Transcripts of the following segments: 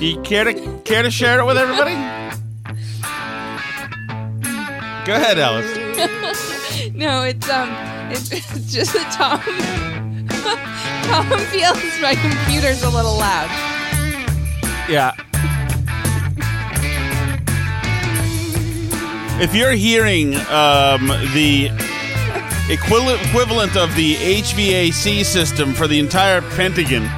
You care to care to share it with everybody? Go ahead, Alice. no, it's um, it's, it's just that Tom. Tom feels my computer's a little loud. Yeah. If you're hearing um, the equivalent equivalent of the HVAC system for the entire Pentagon,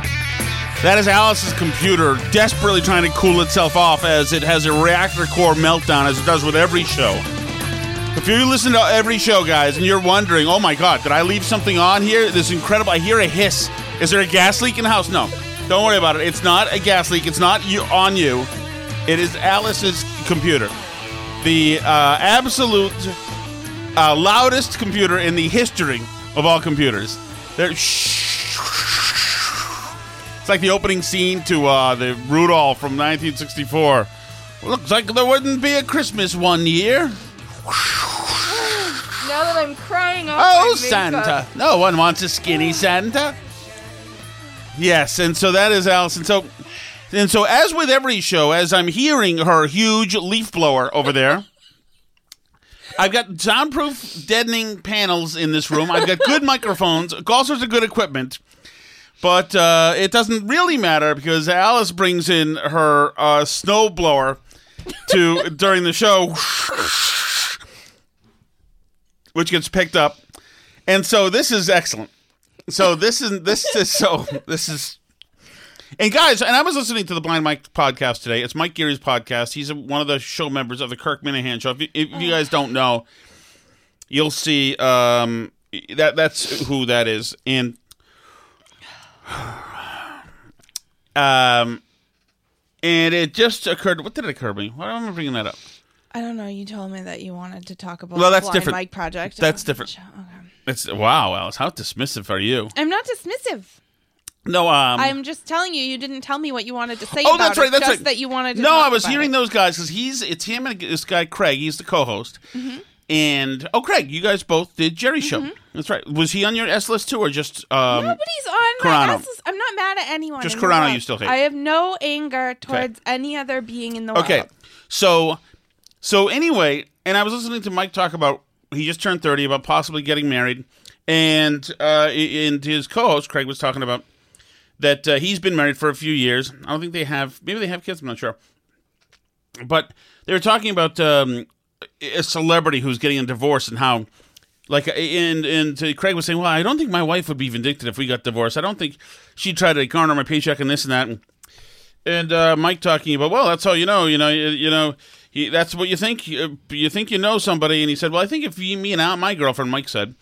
that is Alice's computer desperately trying to cool itself off as it has a reactor core meltdown, as it does with every show. If you listen to every show, guys, and you're wondering, oh my god, did I leave something on here? This incredible. I hear a hiss. Is there a gas leak in the house? No. Don't worry about it. It's not a gas leak. It's not you on you. It is Alice's computer. The uh, absolute uh, loudest computer in the history of all computers. There, it's like the opening scene to uh, the Rudolph from 1964. Looks like there wouldn't be a Christmas one year. Now that I'm crying off Oh, Santa! No one wants a skinny Santa. Yes, and so that is Allison. So, and so as with every show, as I'm hearing her huge leaf blower over there, I've got soundproof, deadening panels in this room. I've got good microphones, all sorts of good equipment. But uh, it doesn't really matter because Alice brings in her uh, snow blower to during the show, which gets picked up, and so this is excellent. So this is this is so this is. And guys, and I was listening to the Blind Mike podcast today. It's Mike Geary's podcast. He's one of the show members of the Kirk Minihane show. If you, if you guys don't know, you'll see um, that that's who that is. And um, and it just occurred. What did it occur to me? Why am I bringing that up? I don't know. You told me that you wanted to talk about Well, that's Blind different. Mike project. That's Oh, different. okay. It's wow, Alice. How dismissive are you? I'm not dismissive. No, um, I'm just telling you. You didn't tell me what you wanted to say. Oh, about that's right. That's right. that you wanted to. No, I was hearing it. those guys because he's it's him and this guy Craig. He's the co-host. Mm-hmm. And oh, Craig, you guys both did Jerry show. That's right. Was he on your S list too, or just um? Nobody's on my Carano. ass. I'm not mad at anyone. Just in the Carano world. you still hate. I have no anger towards any other being in the world. Okay, so so anyway, and I was listening to Mike talk about he just turned thirty about possibly getting married, and uh, and his co-host Craig was talking about that uh, he's been married for a few years. I don't think they have. Maybe they have kids. I'm not sure. But they were talking about um, a celebrity who's getting a divorce and how. Like and and Craig was saying, well, I don't think my wife would be vindictive if we got divorced. I don't think she'd try to garner my paycheck and this and that. And, and uh, Mike talking about, well, that's all you know. You know, you, you know, he, that's what you think. You, you think you know somebody, and he said, well, I think if you, me and Al, my girlfriend, Mike said,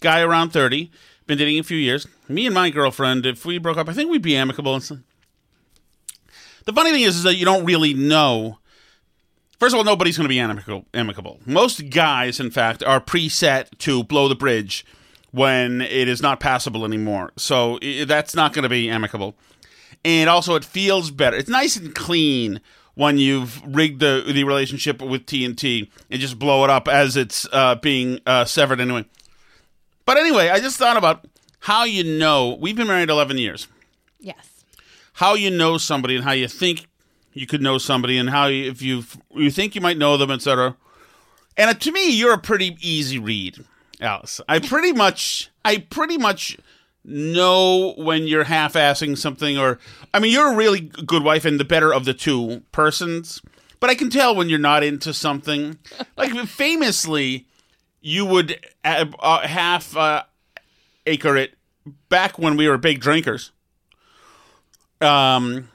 guy around thirty, been dating a few years. Me and my girlfriend, if we broke up, I think we'd be amicable. And so- the funny thing is, is that you don't really know First of all, nobody's going to be amicable. Most guys, in fact, are preset to blow the bridge when it is not passable anymore. So that's not going to be amicable. And also, it feels better. It's nice and clean when you've rigged the the relationship with TNT and just blow it up as it's uh, being uh, severed anyway. But anyway, I just thought about how you know we've been married eleven years Yes. how you know somebody and how you think you could know somebody and how you, if you you think you might know them, etc. And to me, you're a pretty easy read, Alice. I pretty much, I pretty much know when you're half-assing something, or I mean, you're a really good wife and the better of the two persons. But I can tell when you're not into something. Like famously, you would uh, half uh, acre it back when we were big drinkers um,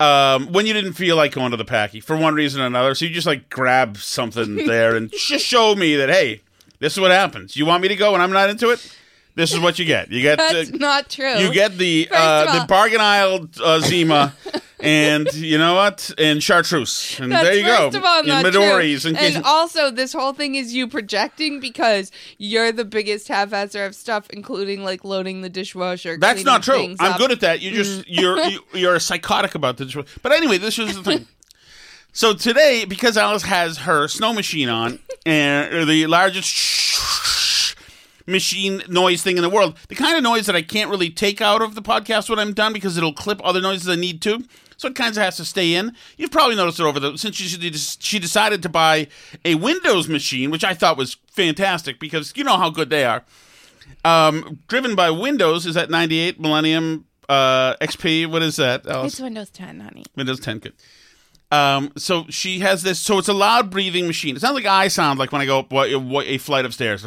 um, when you didn't feel like going to the packy for one reason or another. So you just like grab something there and just show me that hey, this is what happens. You want me to go and I'm not into it. This is what you get. You get That's uh, not true. you get the uh, the bargain aisle uh, Zima, and you know what? And chartreuse, and That's there you go. of all and Midori's, true. case and also, this whole thing is you projecting because you're the biggest half-asser of stuff, including like loading the dishwasher. That's not true. I'm up. good at that. You just you're you, you're psychotic about this. But anyway, this is the thing. So today, because Alice has her snow machine on, and the largest machine noise thing in the world, the kind of noise that I can't really take out of the podcast when I'm done because it'll clip other noises I need to. So it kind of has to stay in. You've probably noticed it over the since she she decided to buy a Windows machine, which I thought was fantastic because you know how good they are um, driven by Windows is that 98 Millennium uh, XP. What is that? Alice? It's Windows 10, honey. Windows 10. Good. Um, so she has this. So it's a loud breathing machine. It sounds like I sound like when I go up what, what, a flight of stairs.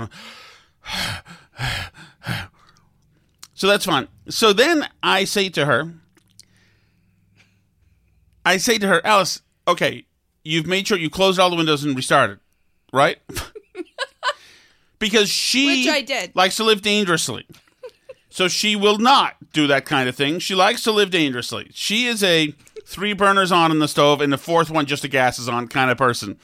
So that's fine. So then I say to her, I say to her, Alice, okay, you've made sure you closed all the windows and restarted, right? because she Which I did. likes to live dangerously. so she will not do that kind of thing. She likes to live dangerously. She is a three burners on in the stove and the fourth one just the gas is on kind of person.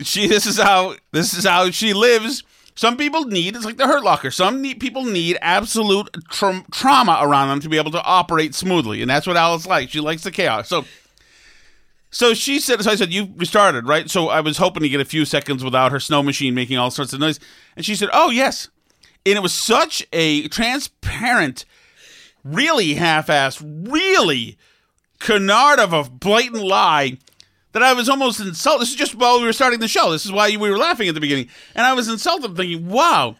She this is how this is how she lives. Some people need it's like the Hurt Locker. Some need, people need absolute tra- trauma around them to be able to operate smoothly, and that's what Alice likes. She likes the chaos. So, so she said. So I said, "You restarted, right?" So I was hoping to get a few seconds without her snow machine making all sorts of noise, and she said, "Oh yes," and it was such a transparent, really half-assed, really canard of a blatant lie that I was almost insulted. This is just while we were starting the show. This is why we were laughing at the beginning. And I was insulted, thinking, wow,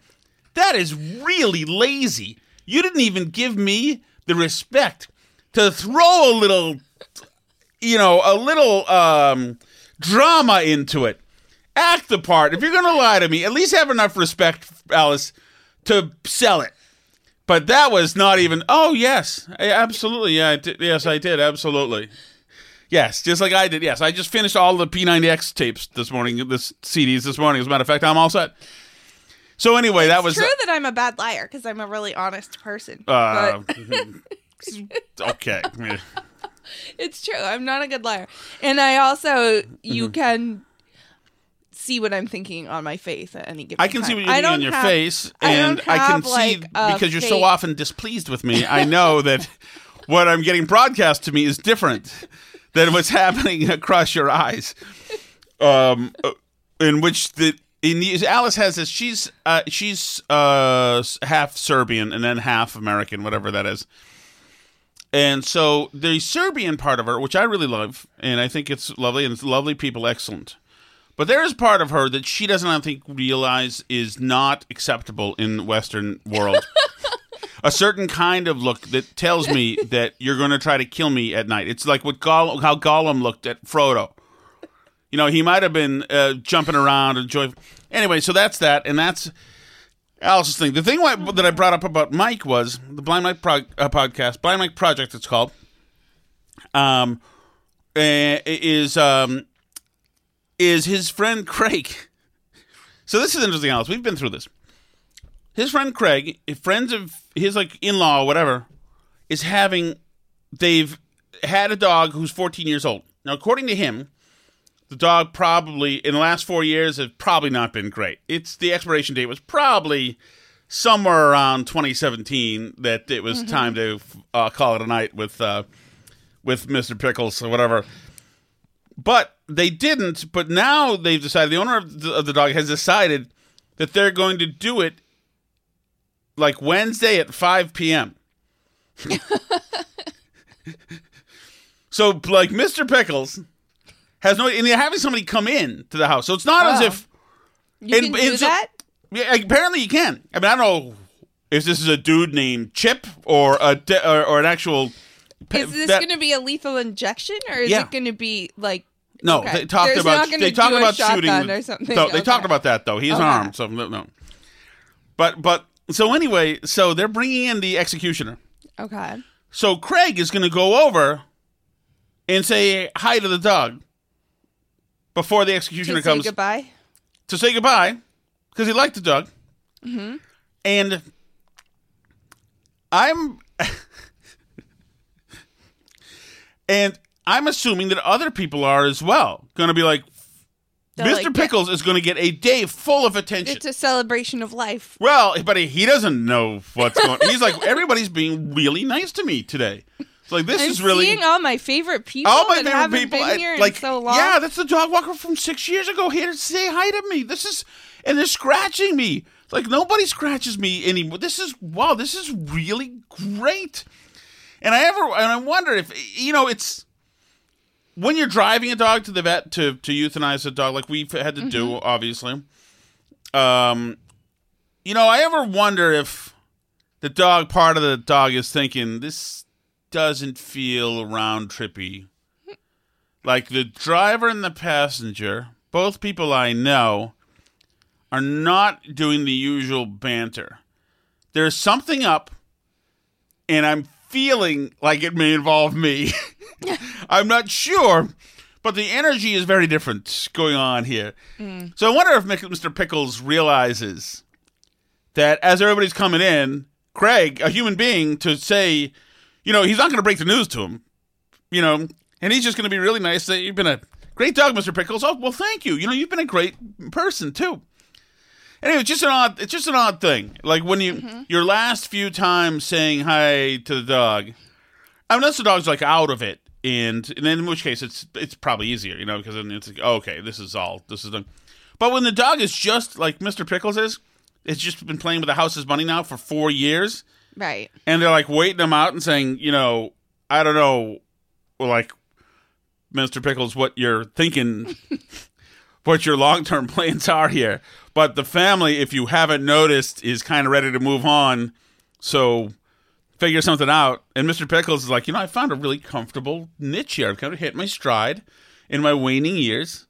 that is really lazy. You didn't even give me the respect to throw a little, you know, a little um, drama into it. Act the part. If you're going to lie to me, at least have enough respect, Alice, to sell it. But that was not even. Oh yes, absolutely. Yeah, I did. yes, I did. Absolutely. Yes, just like I did. Yes, I just finished all the P90X tapes this morning, this CDs this morning. As a matter of fact, I'm all set. So anyway, that was True that I'm a bad liar because I'm a really honest person. uh, okay. it's true. I'm not a good liar. And I also, you Mm-hmm. can see what I'm thinking on my face at any given time. I can see what you're I doing on your have- face, and don't I can have, see because you're so often displeased with me. I know that what I'm getting broadcast to me is different than what's happening across your eyes. Um, uh, in which the in Alice has this. She's uh, she's uh, half Serbian and then half American, whatever that is. And so the Serbian part of her, which I really love, and I think it's lovely, and it's lovely people, excellent. But there is part of her that she doesn't, I think, realize is not acceptable in Western world. a certain kind of look that tells me that you're going to try to kill me at night. It's like what Goll- how Gollum looked at Frodo. You know, he might have been uh, jumping around and joy. Anyway, so that's that, and that's Alice's thing. The thing why, that I brought up about Mike was the Blind Mike prog- uh, podcast, Blind Mike Project. It's called. Um, uh, is um, is his friend Craig. So this is interesting, Alice. We've been through this. His friend Craig, if friends of his like in law or whatever, is having they've had a dog who's 14 years old. Now, according to him, the dog probably in the last four years has probably not been great. It's the expiration date was probably somewhere around 2017 that it was time to uh, call it a night with uh, with Mr. Pickles or whatever. But they didn't. But now they've decided. The owner of the, of the dog has decided that they're going to do it like Wednesday at 5 p.m. so, like, Mr. Pickles has no, and they're having somebody come in to the house. So it's not as Oh. if, You And- can and do so- that? yeah, apparently you can. I mean, I don't know if this is a dude named Chip or a de- or, or an actual. pe- Is this vet- going to be a lethal injection, or is Yeah. it going to be like? No, Okay. they talked There's about they talked about shooting or something. No, they talked about that though. He's Okay. armed, so no, no. But but so anyway, so they're bringing in the executioner. Okay. So Craig is going to go over and say hi to the dog before the executioner To say comes goodbye. to say goodbye because he liked the dog. Mm-hmm. And I'm and I'm assuming that other people are as well going to be like, They're Mr. like, Pickles is going to get a day full of attention. It's a celebration of life. well, but he, doesn't know what's going. He's like, everybody's being really nice to me today. It's like this I'm is really seeing all my favorite people all my favorite people. been I- here like, in so long. yeah, that's the dog walker from six years ago here to say hi to me. This is, and they're scratching me. It's like nobody scratches me anymore. This is wow. This is really great. And I ever, and I wonder if you know, it's when you're driving a dog to the vet to to euthanize a dog, like we've had to do, Mm-hmm. obviously. Um, you know, I ever wonder if the dog part of the dog is thinking this doesn't feel round trippy. Like the driver and the passenger, both people I know, are not doing the usual banter. There's something up, and I'm feeling like it may involve me. I'm not sure, but the energy is very different going on here. So I wonder if Mr. Pickles realizes that as everybody's coming in, Craig, a human being, to say, you know, he's not going to break the news to him, you know, and he's just going to be really nice. That you've been a great dog, Mr. Pickles. Oh, well, thank you. You know, you've been a great person too. Anyway, it's just an odd. It's just an odd thing. Like when you mm-hmm. your last few times saying hi to the dog, unless the dog's like out of it, and and then in which case it's it's probably easier, you know, because then it's like, oh, okay, this is all this is done. But when the dog is just like Mr. Pickles is, it's just been playing with the house's money now for four years, Right. and they're like waiting him out and saying, you know, I don't know, like Mr. Pickles, what you're thinking, what your long term plans are here. But the family, if you haven't noticed, is kind of ready to move on. So figure something out. And Mr. Pickles is like, you know, I found a really comfortable niche here. I've kind of hit my stride in my waning years,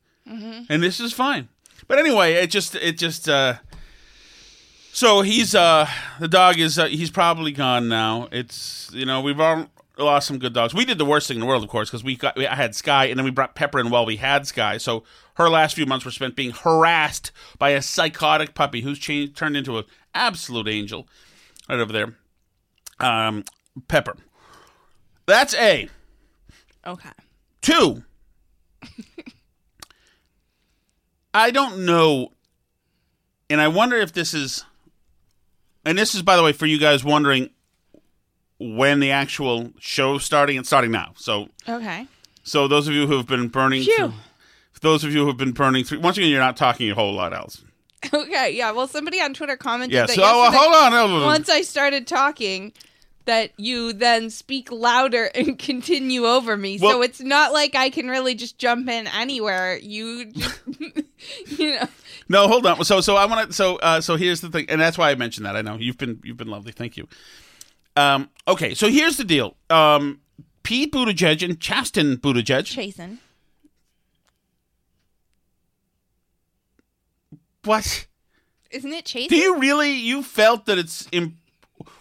and this is fine. But anyway, it just, it just, uh, so he's, uh, the dog is, uh, he's probably gone now. It's, you know, we've all lost some good dogs. We did the worst thing in the world, of course, because we got, I had Sky, and then we brought Pepper in while we had Sky. So her last few months were spent being harassed by a psychotic puppy who's changed, turned into an absolute angel right over there. Um, Pepper. That's A. Okay. Two. I don't know, and I wonder if this is, and this is, by the way, for you guys wondering when the actual show's starting. and starting now. So, Okay. so those of you who have been burning, Phew. through, those of you who have been burning through, once again, you're not talking a whole lot else. Okay. Yeah. Well, somebody on Twitter commented Yeah. that So, oh, hold on. hold on. once I started talking, that you then speak louder and continue over me. so it's not like I can really just jump in anywhere. You just, you know. No, hold on. So, so I want to. So, uh, so here's the thing, and that's why I mentioned that. I know you've been you've been lovely. Thank you. Um, okay, so here's the deal. Um, Pete Buttigieg and Chasten Buttigieg. Chasen. What? Isn't it Chasen? Do you really? You felt that it's. Imp-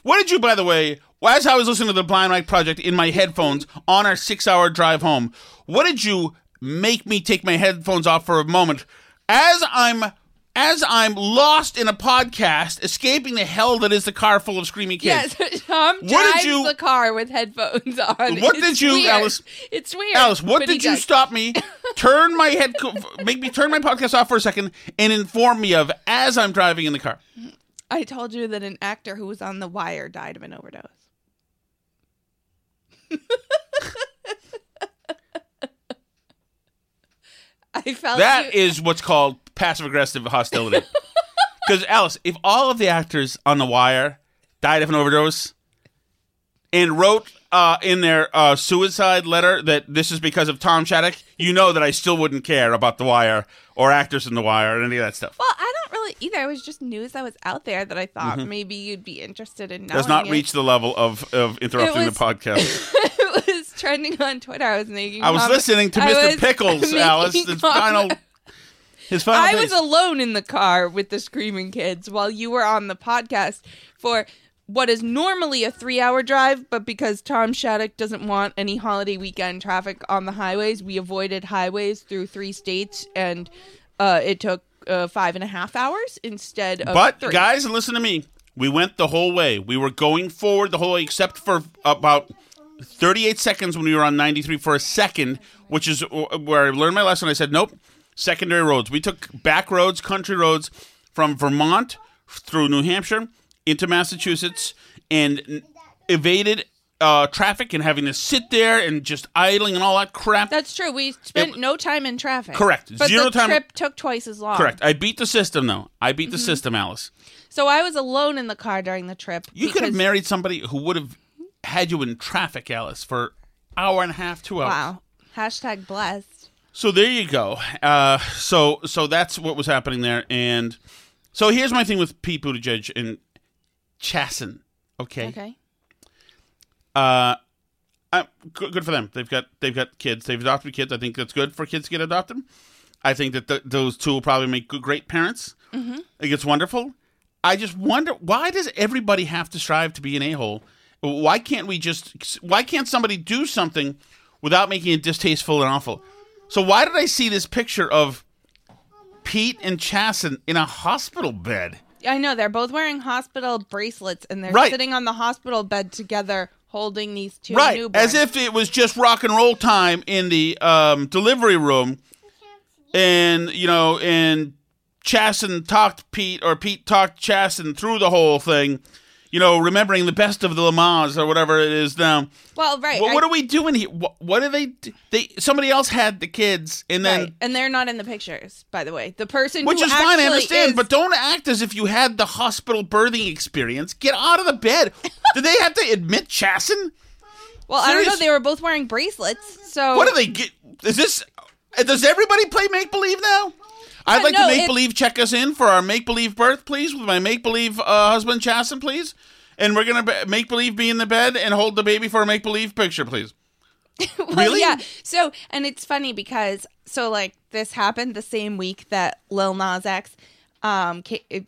what did you, by the way? As I was listening to the Blind Mike Project in my headphones on our six-hour drive home, what did you make me take my headphones off for a moment? As I'm as I'm lost in a podcast, escaping the hell that is the car full of screaming kids. Yes, Tom What did drives you- the car with headphones on. What It's did you, weird. Alice- It's weird. Alice, what did you does. stop me? Turn my head, make me turn my podcast off for a second, and inform me of as I'm driving in the car. I told you that an actor who was on The Wire died of an overdose. I felt That you- is what's called passive aggressive hostility. Because Alice, if all of the actors on The Wire died of an overdose and wrote uh, in their uh, suicide letter that this is because of Tom Shattuck, you know that I still wouldn't care about The Wire or actors in The Wire or any of that stuff. Well, I don't really either. It was just news that was out there that I thought maybe you'd be interested in knowing. Mm-hmm. Does not it. reach the level of, of interrupting was- the podcast. trending on Twitter. I was making. I was comment- listening to Mr. Pickles, Alice. His final, his final I was alone in the car with the screaming kids while you were on the podcast for what is normally a three-hour drive, but because Tom Shattuck doesn't want any holiday weekend traffic on the highways, we avoided highways through three states, and uh, it took uh, five and a half hours instead of But three. guys, listen to me. We went the whole way. We were going forward the whole way, except for about 38 seconds when we were on 93 for a second, which is where I learned my lesson. I said, nope, secondary roads. We took back roads, country roads from Vermont through New Hampshire into Massachusetts and evaded uh, traffic and having to sit there and just idling and all that crap. That's true. We spent It- no time in traffic. Correct. But Zero the time- trip took twice as long. Correct. I beat the system, though. I beat Mm-hmm. the system, Alice. So I was alone in the car during the trip. You could have married somebody who would have had you in traffic, Alice, for hour and a half, two hours. Wow. Hashtag blessed. So there you go. Uh, so so that's what was happening there, and so here's my thing with Pete Buttigieg and Chasten. Okay. Okay. Uh, uh, good, good for them. They've got they've got kids. They've adopted kids. I think that's good for kids to get adopted. I think that th- those two will probably make good, great parents. Mm-hmm. I think it's wonderful. I just wonder why does everybody have to strive to be an a hole? Why can't we just? Why can't somebody do something without making it distasteful and awful? So why did I see this picture of Pete and Chasten in a hospital bed? I know they're both wearing hospital bracelets and they're Right. sitting on the hospital bed together holding these two right, newborns. as if it was just rock and roll time in the um, delivery room, and you know, and Chasten talked Pete or Pete talked Chasten through the whole thing, you know, remembering the best of the Lamaze or whatever it is now. Well, right. What, I- are we doing here? What, what do they? They somebody else had the kids, and then right. And they're not in the pictures, by the way. The person which who is fine. I understand, is- but don't act as if you had the hospital birthing experience. Get out of the bed. Did they have to admit Chasten? well, I don't know. They were both wearing bracelets, so What do they get? Is this? Does everybody play make believe now? I'd like no, to make believe check us in for our make believe birth, please, with my make believe uh, husband Chasten, please. And we're gonna be- make believe be in the bed and hold the baby for a make believe picture, please. Well, Really? yeah. So, and it's funny because so like this happened the same week that Lil Nas X um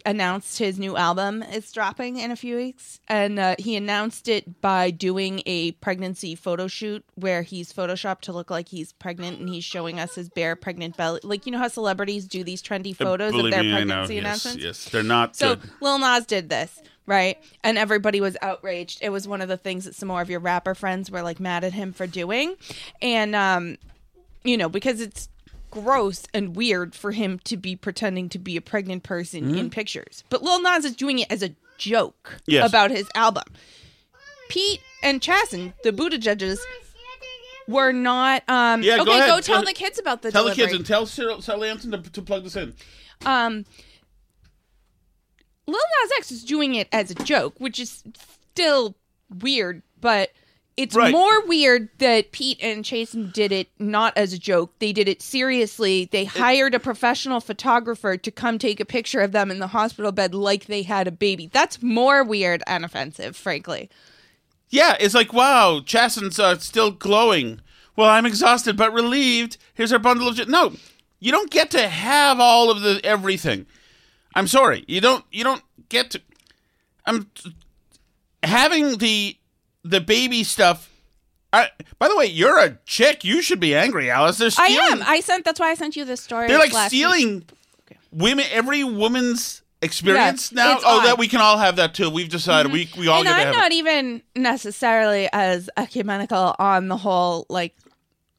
announced his new album is dropping in a few weeks, and uh, he announced it by doing a pregnancy photo shoot where he's photoshopped to look like he's pregnant and he's showing us his bare pregnant belly. Like you know how celebrities do these trendy photos of Uh, Believe their me, pregnancy Yes, announcements. yes, they're not So good. Lil Nas did this, right? And everybody was outraged. It was one of the things that some more of your rapper friends were like mad at him for doing. And um, you know, because it's gross and weird for him to be pretending to be a pregnant person in pictures. But Lil Nas is doing it as a joke Yes. about his album. Pete and Chasten, the Buttigiegs, were not um Yeah, go okay, ahead. go tell Go- the kids about the Tell the kids and tell Cyril, tell Anton to, to plug this in. um Lil Nas X is doing it as a joke, which is still weird, but it's Right. more weird that Pete and Chasen did it not as a joke. They did it seriously. They hired a professional photographer to come take a picture of them in the hospital bed like they had a baby. That's more weird and offensive, frankly. Yeah, it's like wow, Chasen's uh, still glowing. Well, I'm exhausted but relieved. Here's our bundle of. J-. No, you don't get to have all of the everything. I'm sorry, you don't. You don't get to. I'm having the the baby stuff. I, by the way, you're a chick. You should be angry, Alice. They're I am. I sent. That's why I sent you this story. They're like last week. stealing women, every woman's experience Yeah, now. Oh, odd. that we can all have that too. We've decided mm-hmm. we we all and I'm not it. even necessarily as ecumenical on the whole like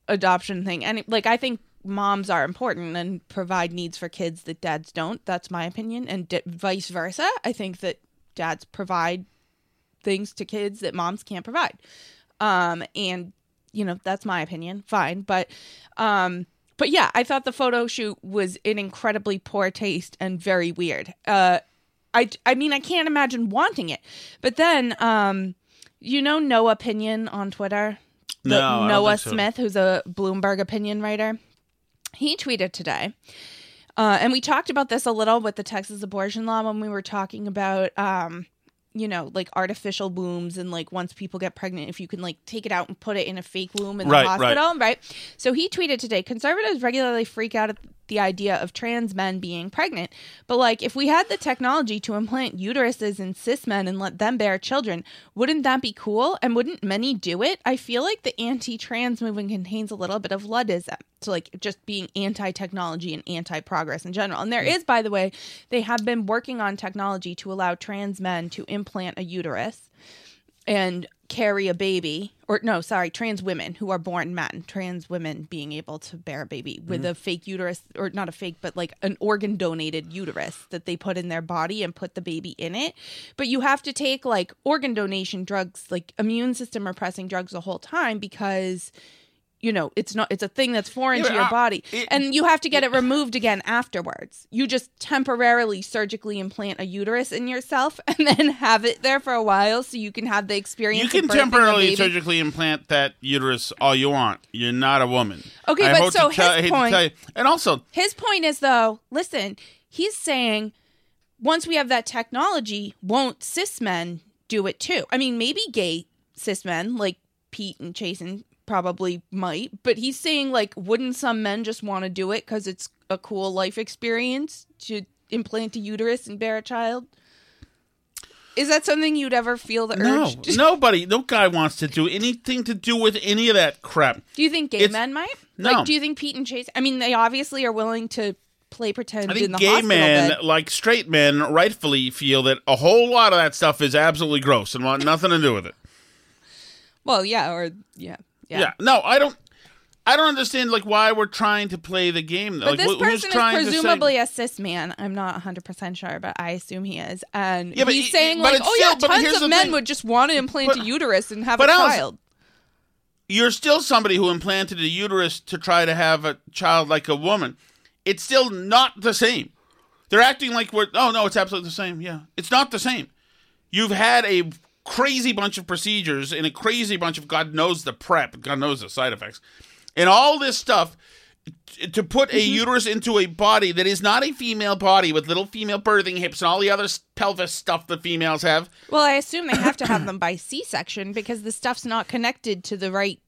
adoption thing. And like I think moms are important and provide needs for kids that dads don't. That's my opinion, and d- vice versa. I think that dads provide things to kids that moms can't provide. Um, and you know that's my opinion. Fine, but um. But yeah, I thought the photo shoot was in incredibly poor taste and very weird. Uh, I, I mean, I can't imagine wanting it. But then, um, you know, No Opinion on Twitter? The- No, Noah so. Smith, who's a Bloomberg opinion writer. He tweeted today. Uh, and we talked about this a little with the Texas abortion law when we were talking about, um, you know, like artificial wombs and like once people get pregnant, if you can like take it out and put it in a fake womb in the right. hospital, right? So he tweeted today conservatives regularly freak out at the idea of trans men being pregnant. But like, if we had the technology to implant uteruses in cis men and let them bear children, wouldn't that be cool? And wouldn't many do it? I feel like the anti trans movement contains a little bit of Luddism. So, like, just being anti technology and anti progress in general. And there is, by the way, they have been working on technology to allow trans men to implant a uterus and carry a baby or no sorry trans women who are born men trans women being able to bear a baby with mm-hmm. a fake uterus or not a fake but like an organ donated uterus that they put in their body and put the baby in it. But you have to take like organ donation drugs like immune system repressing drugs the whole time because you know it's not it's a thing that's foreign Yeah, to your uh, body it- and you have to get it removed again afterwards you just temporarily surgically implant a uterus in yourself and then have it there for a while so you can have the experience You can temporarily surgically implant that uterus all you want. You're not a woman. Okay, I but so tell, his point- you. And also, His point is though, listen, he's saying once we have that technology, won't cis men do it too? I mean, maybe gay cis men like Pete and Chasen probably might, but he's saying like, wouldn't some men just want to do it because it's a cool life experience to implant a uterus and bear a child? Is that something you'd ever feel the no, urge? to- nobody, no guy wants to do anything to do with any of that crap. Do you think gay It's- men might? No. Like, do you think Pete and Chase? I mean, they obviously are willing to play pretend I in think the gay men, bed. like straight men, rightfully feel that a whole lot of that stuff is absolutely gross and want nothing to do with it. Well, yeah, or yeah, yeah. Yeah. No, I don't. I don't understand like why we're trying to play the game though. But like, this person is to say- presumably a cis man. I'm not 100% sure, but I assume he is. And Yeah, he's he- saying, like, oh, yeah, still- but here's tons of men thing. would just want to implant But- a uterus and have a child. you're still somebody who implanted a uterus to try to have a child like a woman. It's still not the same. They're acting like we're. Oh no, it's absolutely the same. Yeah, it's not the same. You've had a crazy bunch of procedures and a crazy bunch of God knows the prep, God knows the side effects, and all this stuff to put a uterus into a body that is not a female body with little female birthing hips and all the other pelvis stuff that females have. Well, I assume they have to have them by C section because the stuff's not connected to the right.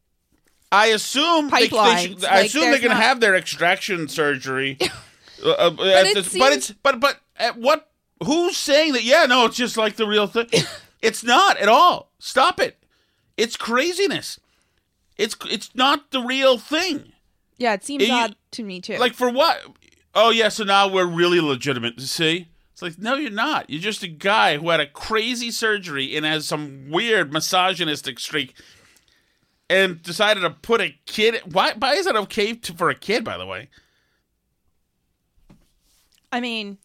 I assume they, they should, I like, assume they're going to not- have their extraction surgery. uh, uh, at it this- seems- but it's but but at what? Who's saying that? Yeah, no, it's just like the real thing. It's not at all. Stop it. It's craziness. It's it's not the real thing. Yeah, it seems odd to me too. Like for what? Oh yeah, so now we're really legitimate. See? It's like no, you're not. You're just a guy who had a crazy surgery and has some weird misogynistic streak, and decided to put a kid. Why? Why is that okay to, for a kid? By the way, I mean,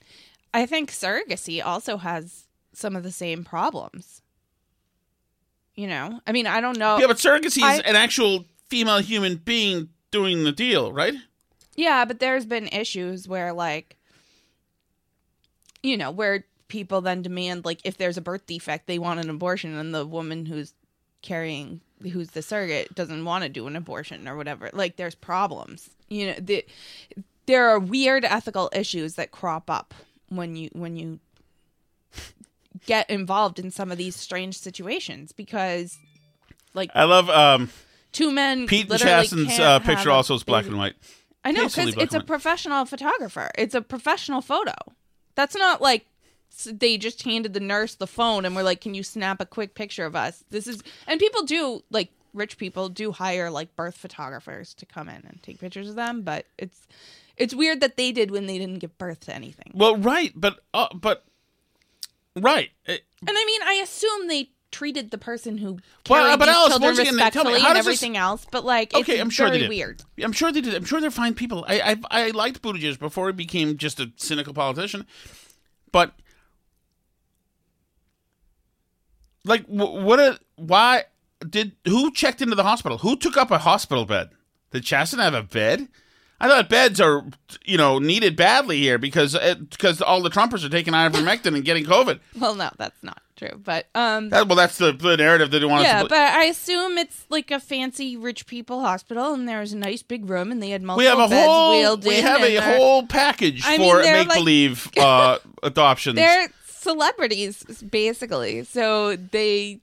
I think surrogacy also has some of the same problems. You know, I mean, I don't know. yeah, but surrogacy I- is an actual female human being doing the deal, right? Yeah, but there's been issues where like you know, where people then demand like if there's a birth defect, they want an abortion and the woman who's carrying who's the surrogate doesn't want to do an abortion or whatever. Like there's problems. You know, the, there are weird ethical issues that crop up when you when you get involved in some of these strange situations because like I love um, two men Pete Chasten's uh, picture. Also, is black and white. I know because it's a professional photographer. It's a professional photo. That's not like they just handed the nurse the phone and were like, "Can you snap a quick picture of us?" This is and people do like rich people do hire like birth photographers to come in and take pictures of them, but it's it's weird that they did when they didn't give birth to anything. Well, right, but uh, but right. Uh, And I mean, I assume they treated the person who Well, carried but these Alice, children again, tell me, respectfully and does this- everything else, but like, it's okay, I'm sure very they did. weird. I'm sure they did. I'm sure they're fine people. I I, I liked Buttigieg before he became just a cynical politician, but like, what? A, why did who checked into the hospital? Who took up a hospital bed? Did Chasten have a bed? I thought beds are, you know, needed badly here because because all the Trumpers are taking ivermectin and getting COVID. Well, no, that's not true, but um, That, well, that's the, the narrative that they want yeah, to. but I assume it's like a fancy rich people hospital, and there's a nice big room, and they had multiple we have a beds whole we have a they're- whole package I for make like- believe uh, adoptions. They're celebrities, basically. So they,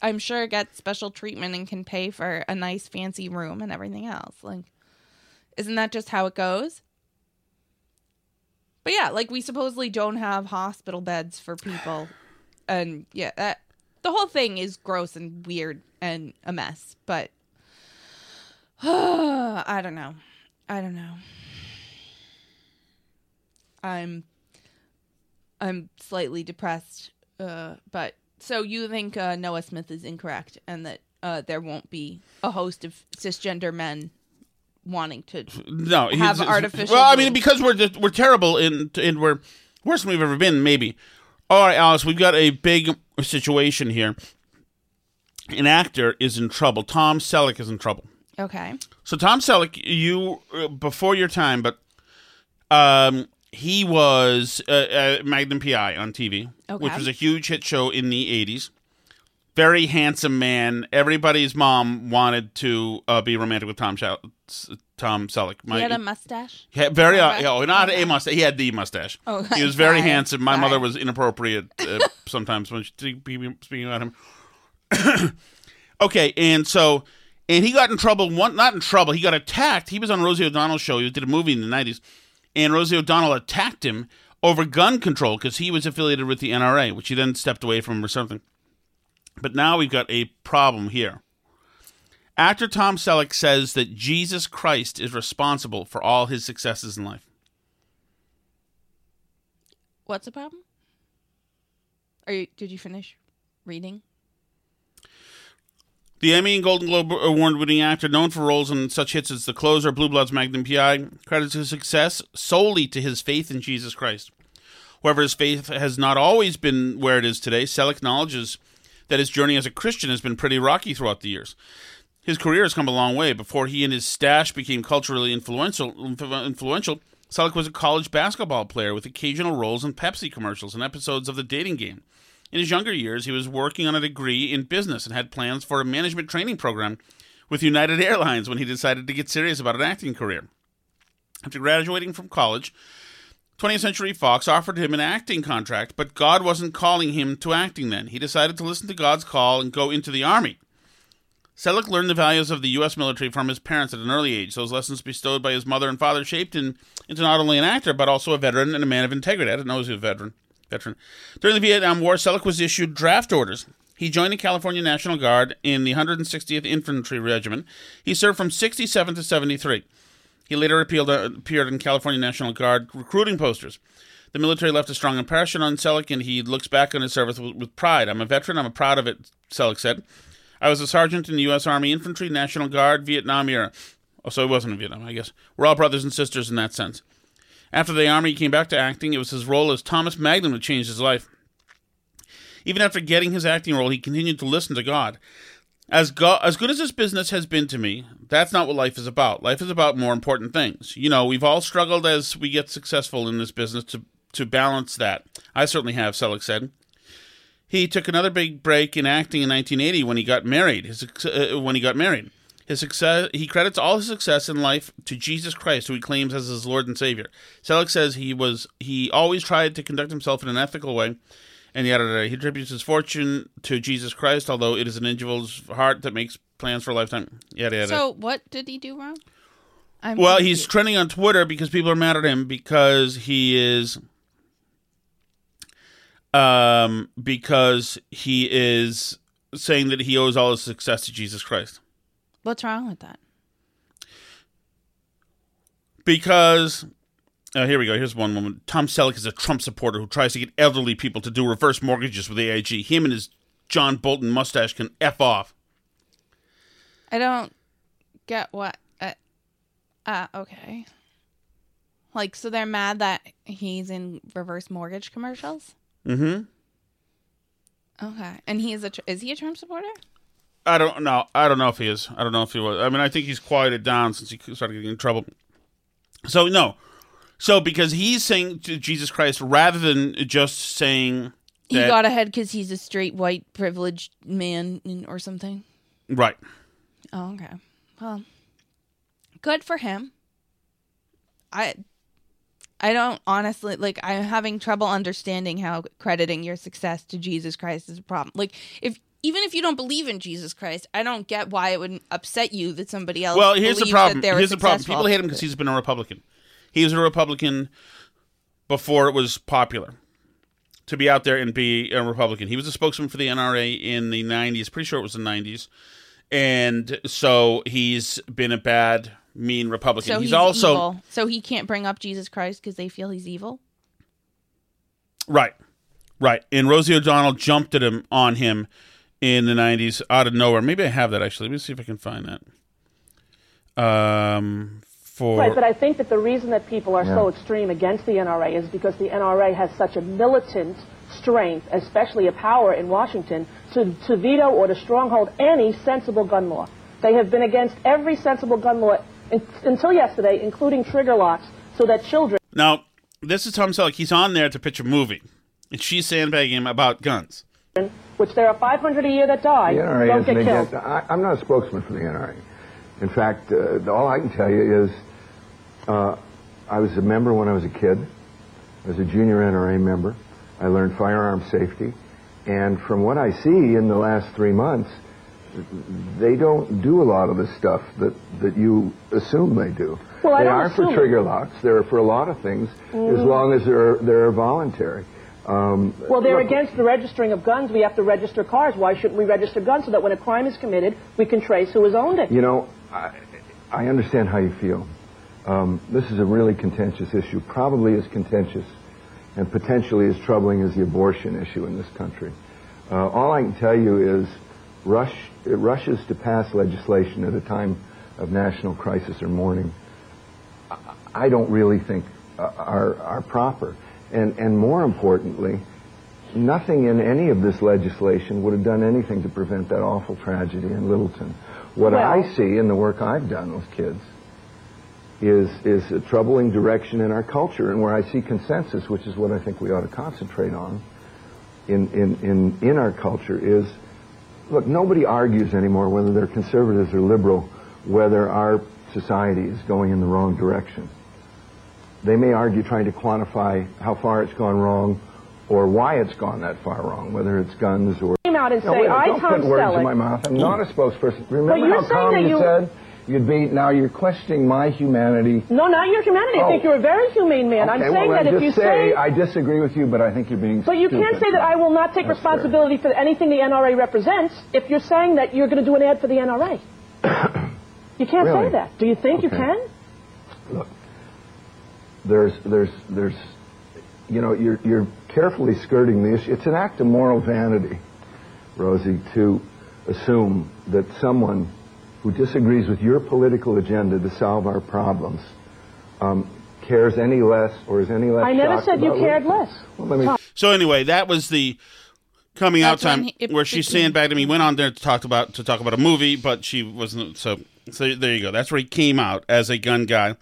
I'm sure, get special treatment and can pay for a nice fancy room and everything else. Like, isn't that just how it goes? But yeah, like we supposedly don't have hospital beds for people, and yeah, that the whole thing is gross and weird and a mess. But I don't know. I don't know. I'm I'm slightly depressed. Uh, but so you think uh, Noah Smith is incorrect, and that uh, there won't be a host of cisgender men wanting to. no, he's- have artificial Well, I mean, because we're just, we're terrible and and we're worse than we've ever been. Maybe. All right, Alice, we've got a big situation here. An actor is in trouble. Tom Selleck is in trouble. Okay. So Tom Selleck, you uh, before your time, but um, he was uh, uh, Magnum PI on TV, Okay. which was a huge hit show in the '80s. Very handsome man. Everybody's mom wanted to uh, be romantic with Tom Tom Selleck. he had a mustache. He very, uh, oh, not a mustache. He had the mustache. Oh, he was very sorry. handsome. My Sorry. mother was inappropriate uh, sometimes when she speaking about him. okay, and so, and he got in trouble. One, not in trouble. He got attacked. He was on Rosie O'Donnell's show. He did a movie in the nineties, and Rosie O'Donnell attacked him over gun control because he was affiliated with the NRA, which he then stepped away from or something. But now we've got a problem here. Actor Tom Selleck says that Jesus Christ is responsible for all his successes in life. What's the problem? Are you? Did you finish reading? The Emmy and Golden Globe award winning actor, known for roles in such hits as The Closer, Blue Bloods, Magnum PI, credits his success solely to his faith in Jesus Christ. However, his faith has not always been where it is today. Selleck acknowledges that his journey as a Christian has been pretty rocky throughout the years. His career has come a long way. Before he and his stash became culturally influential, influential, Selleck was a college basketball player with occasional roles in Pepsi commercials and episodes of The Dating Game. In his younger years, he was working on a degree in business and had plans for a management training program with United Airlines when he decided to get serious about an acting career. After graduating from college, 20th Century Fox offered him an acting contract, but God wasn't calling him to acting then. He decided to listen to God's call and go into the Army. Selleck learned the values of the U.S. military from his parents at an early age. Those lessons bestowed by his mother and father shaped him into not only an actor, but also a veteran and a man of integrity. I didn't know he was a veteran. veteran. During the Vietnam War, Selleck was issued draft orders. He joined the California National Guard in the 160th Infantry Regiment. He served from 67 to 73. He later appealed, uh, appeared in California National Guard recruiting posters. The military left a strong impression on Selleck, and he looks back on his service with, with pride. I'm a veteran. I'm proud of it, Selleck said. I was a sergeant in the U.S. Army Infantry, National Guard, Vietnam era. Oh, so he wasn't in Vietnam, I guess. We're all brothers and sisters in that sense. After the Army, he came back to acting. It was his role as Thomas Magnum that changed his life. Even after getting his acting role, he continued to listen to God. As, go- as good as this business has been to me, that's not what life is about. Life is about more important things. You know, we've all struggled as we get successful in this business to, to balance that. I certainly have, Selleck said. He took another big break in acting in 1980 when he got married. His, uh, when he got married, his success he credits all his success in life to Jesus Christ, who he claims as his Lord and Savior. Selleck says he was he always tried to conduct himself in an ethical way, and yet uh, he attributes his fortune to Jesus Christ, although it is an individual's heart that makes plans for a lifetime. Yada yada. So what did he do wrong? I'm Well, he's trending on Twitter because people are mad at him because he is um because he is saying that he owes all his success to Jesus Christ What's wrong with that? because. Uh, here we go. Here's one woman. Tom Selleck is a Trump supporter who tries to get elderly people to do reverse mortgages with AAG. Him and his John Bolton mustache can f off. I don't get what. Uh, uh, okay. Like, so they're mad that he's in reverse mortgage commercials? Mm-hmm. Okay. And he is a, is he a Trump supporter? I don't know. I don't know if he is. I don't know if he was. I mean, I think he's quieted down since he started getting in trouble. So no. So because he's saying to Jesus Christ rather than just saying He that, got ahead because he's a straight white privileged man or something. right. Oh, okay. Well, good for him. I I don't honestly like I'm having trouble understanding how crediting your success to Jesus Christ is a problem. Like if even if you don't believe in Jesus Christ, I don't get why it would upset you that somebody else Well, here's the problem. Here's the problem. People hate him because he's been a Republican. He was a Republican before it was popular to be out there and be a Republican. He was a spokesman for the NRA in the 90s. Pretty sure it was the 90s. And so he's been a bad, mean Republican. so he's, he's, also evil. So he can't bring up Jesus Christ because they feel he's evil. Right. Right. And Rosie O'Donnell jumped at him on him in the 90s out of nowhere. Maybe I have that actually. Let me see if I can find that. Um for Right, but I think that the reason that people are so extreme against the NRA is because the NRA has such a militant strength, especially a power in Washington, to, to veto or to stronghold any sensible gun law. They have been against every sensible gun law in, until yesterday, including trigger locks, so that children. Now, this is Tom Selleck. He's on there to pitch a movie. And she's sandbagging him about guns. Which there are 500 a year that die, The NRA don't isn't get killed. against. I, I'm not a spokesman for the NRA. In fact, uh, all I can tell you is uh, I was a member when I was a kid. I was a junior NRA member. I learned firearm safety. And from what I see in the last three months, they don't do a lot of the stuff that, that you assume they do. Well, I they don't are for trigger locks. They're for a lot of things, as long as they're, they're voluntary. Um, Well, they're look, against the registering of guns. We have to register cars. Why shouldn't we register guns so that when a crime is committed, we can trace who has owned it? You know, I, I understand how you feel. Um, this is a really contentious issue, probably as contentious and potentially as troubling as the abortion issue in this country. Uh, all I can tell you is rush, it rushes to pass legislation at a time of national crisis or mourning. I- I don't really think are, are proper. And, and more importantly, nothing in any of this legislation would have done anything to prevent that awful tragedy in Littleton. What Well- I see in the work I've done with kids is, is a troubling direction in our culture and where I see consensus, which is what I think we ought to concentrate on in, in, in, in our culture is, look, nobody argues anymore whether they're conservatives or liberal, whether our society is going in the wrong direction. They may argue trying to quantify how far it's gone wrong or why it's gone that far wrong, whether it's guns or... Came out and No, say, wait I, don't Tom put words Selleck, in my mouth. I'm not a spokesperson. Remember how calm you- said you'd be? Now you're questioning my humanity. No, not your humanity. I Oh. think you're a very humane man. I'm saying well, that if you say say, I disagree with you, but I think you're being but you can't say that I will not take That's fair. responsibility for anything the NRA represents if you're saying that you're going to do an ad for the NRA. you can't Really? say that. Do you think you can? Look, there's, there's, there's, you know, you're, you're carefully skirting the issue. It's an act of moral vanity, Rosie, to assume that someone who disagrees with your political agenda to solve our problems um, cares any less or is any less I never said you cared Littleton. less. Well, let me So anyway, that was the coming out That's when time he- it where she became- sandbagged him. He went on there to talk about to talk about a movie, but she wasn't. So so there you go. That's where he came out as a gun guy.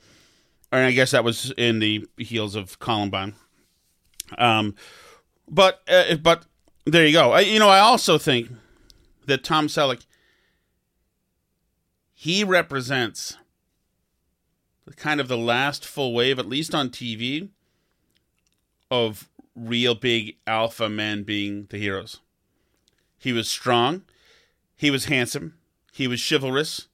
And I guess that was in the heels of Columbine. Um, but uh, but there you go. I, you know, I also think that Tom Selleck he represents kind of the last full wave, at least on TV, of real big alpha men being the heroes. He was strong, he was handsome, he was chivalrous,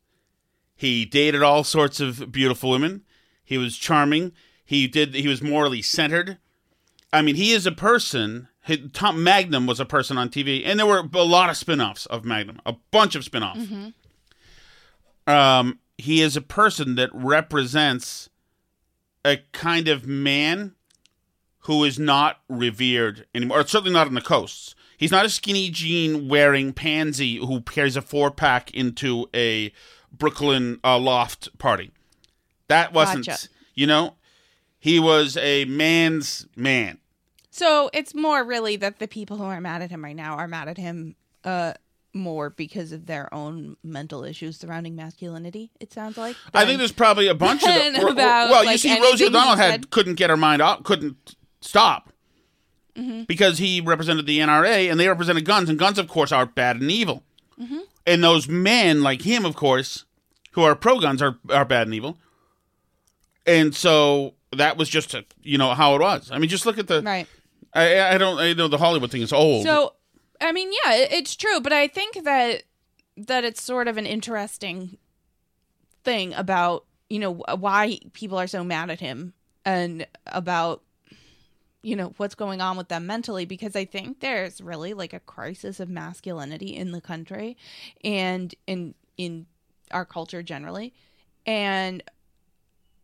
he dated all sorts of beautiful women, he was charming, he did he was morally centered. I mean, he is a person Tom Magnum was a person on TV, and there were a lot of spin-offs of Magnum, a bunch of spin-offs. Mm-hmm. Um, he is a person that represents a kind of man who is not revered anymore, or certainly not on the coasts. He's not a skinny jean wearing pansy who carries a four pack into a Brooklyn uh, loft party. That wasn't, Gotcha. you know, he was a man's man. So it's more really that the people who are mad at him right now are mad at him uh, more because of their own mental issues surrounding masculinity. It sounds like. I think there's probably a bunch of them. Or- or- about, well, you see, Rosie O'Donnell had couldn't get her mind off, couldn't stop Mm-hmm. because he represented the NRA and they represented guns, and guns, of course, are bad and evil. Mm-hmm. And those men like him, of course, who are pro guns, are are bad and evil. And so that was just a, you know how it was. I mean, just look at the. right. I I don't I know the Hollywood thing is old. So, I mean, yeah, it's true, but I think that that it's sort of an interesting thing about you know why people are so mad at him and about you know what's going on with them mentally because I think there's really like a crisis of masculinity in the country and in in our culture generally, and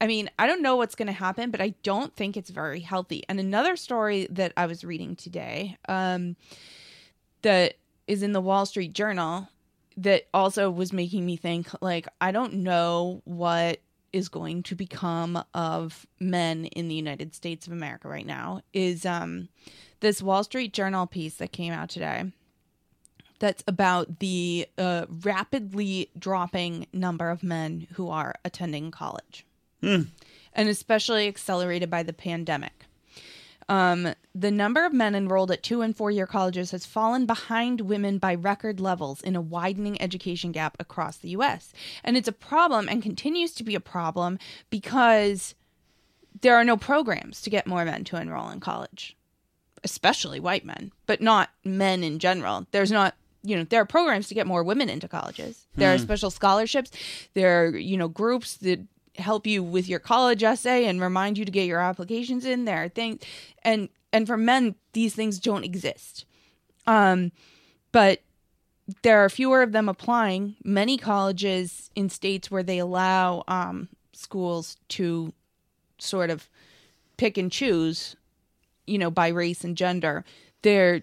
I mean, I don't know what's going to happen, but I don't think it's very healthy. And another story that I was reading today um, that is in the Wall Street Journal that also was making me think like, I don't know what is going to become of men in the United States of America right now is um, this Wall Street Journal piece that came out today that's about the uh, rapidly dropping number of men who are attending college and especially accelerated by the pandemic. Um, the number of men enrolled at two and four year colleges has fallen behind women by record levels in a widening education gap across the US. And it's a problem and continues to be a problem because there are no programs to get more men to enroll in college, especially white men, but not men in general. There's not you know there are programs to get more women into colleges there are special scholarships there are you know groups that help you with your college essay and remind you to get your applications in there things and and for men these things don't exist. Um but there are fewer of them applying. Many colleges in states where they allow um schools to sort of pick and choose you know by race and gender they're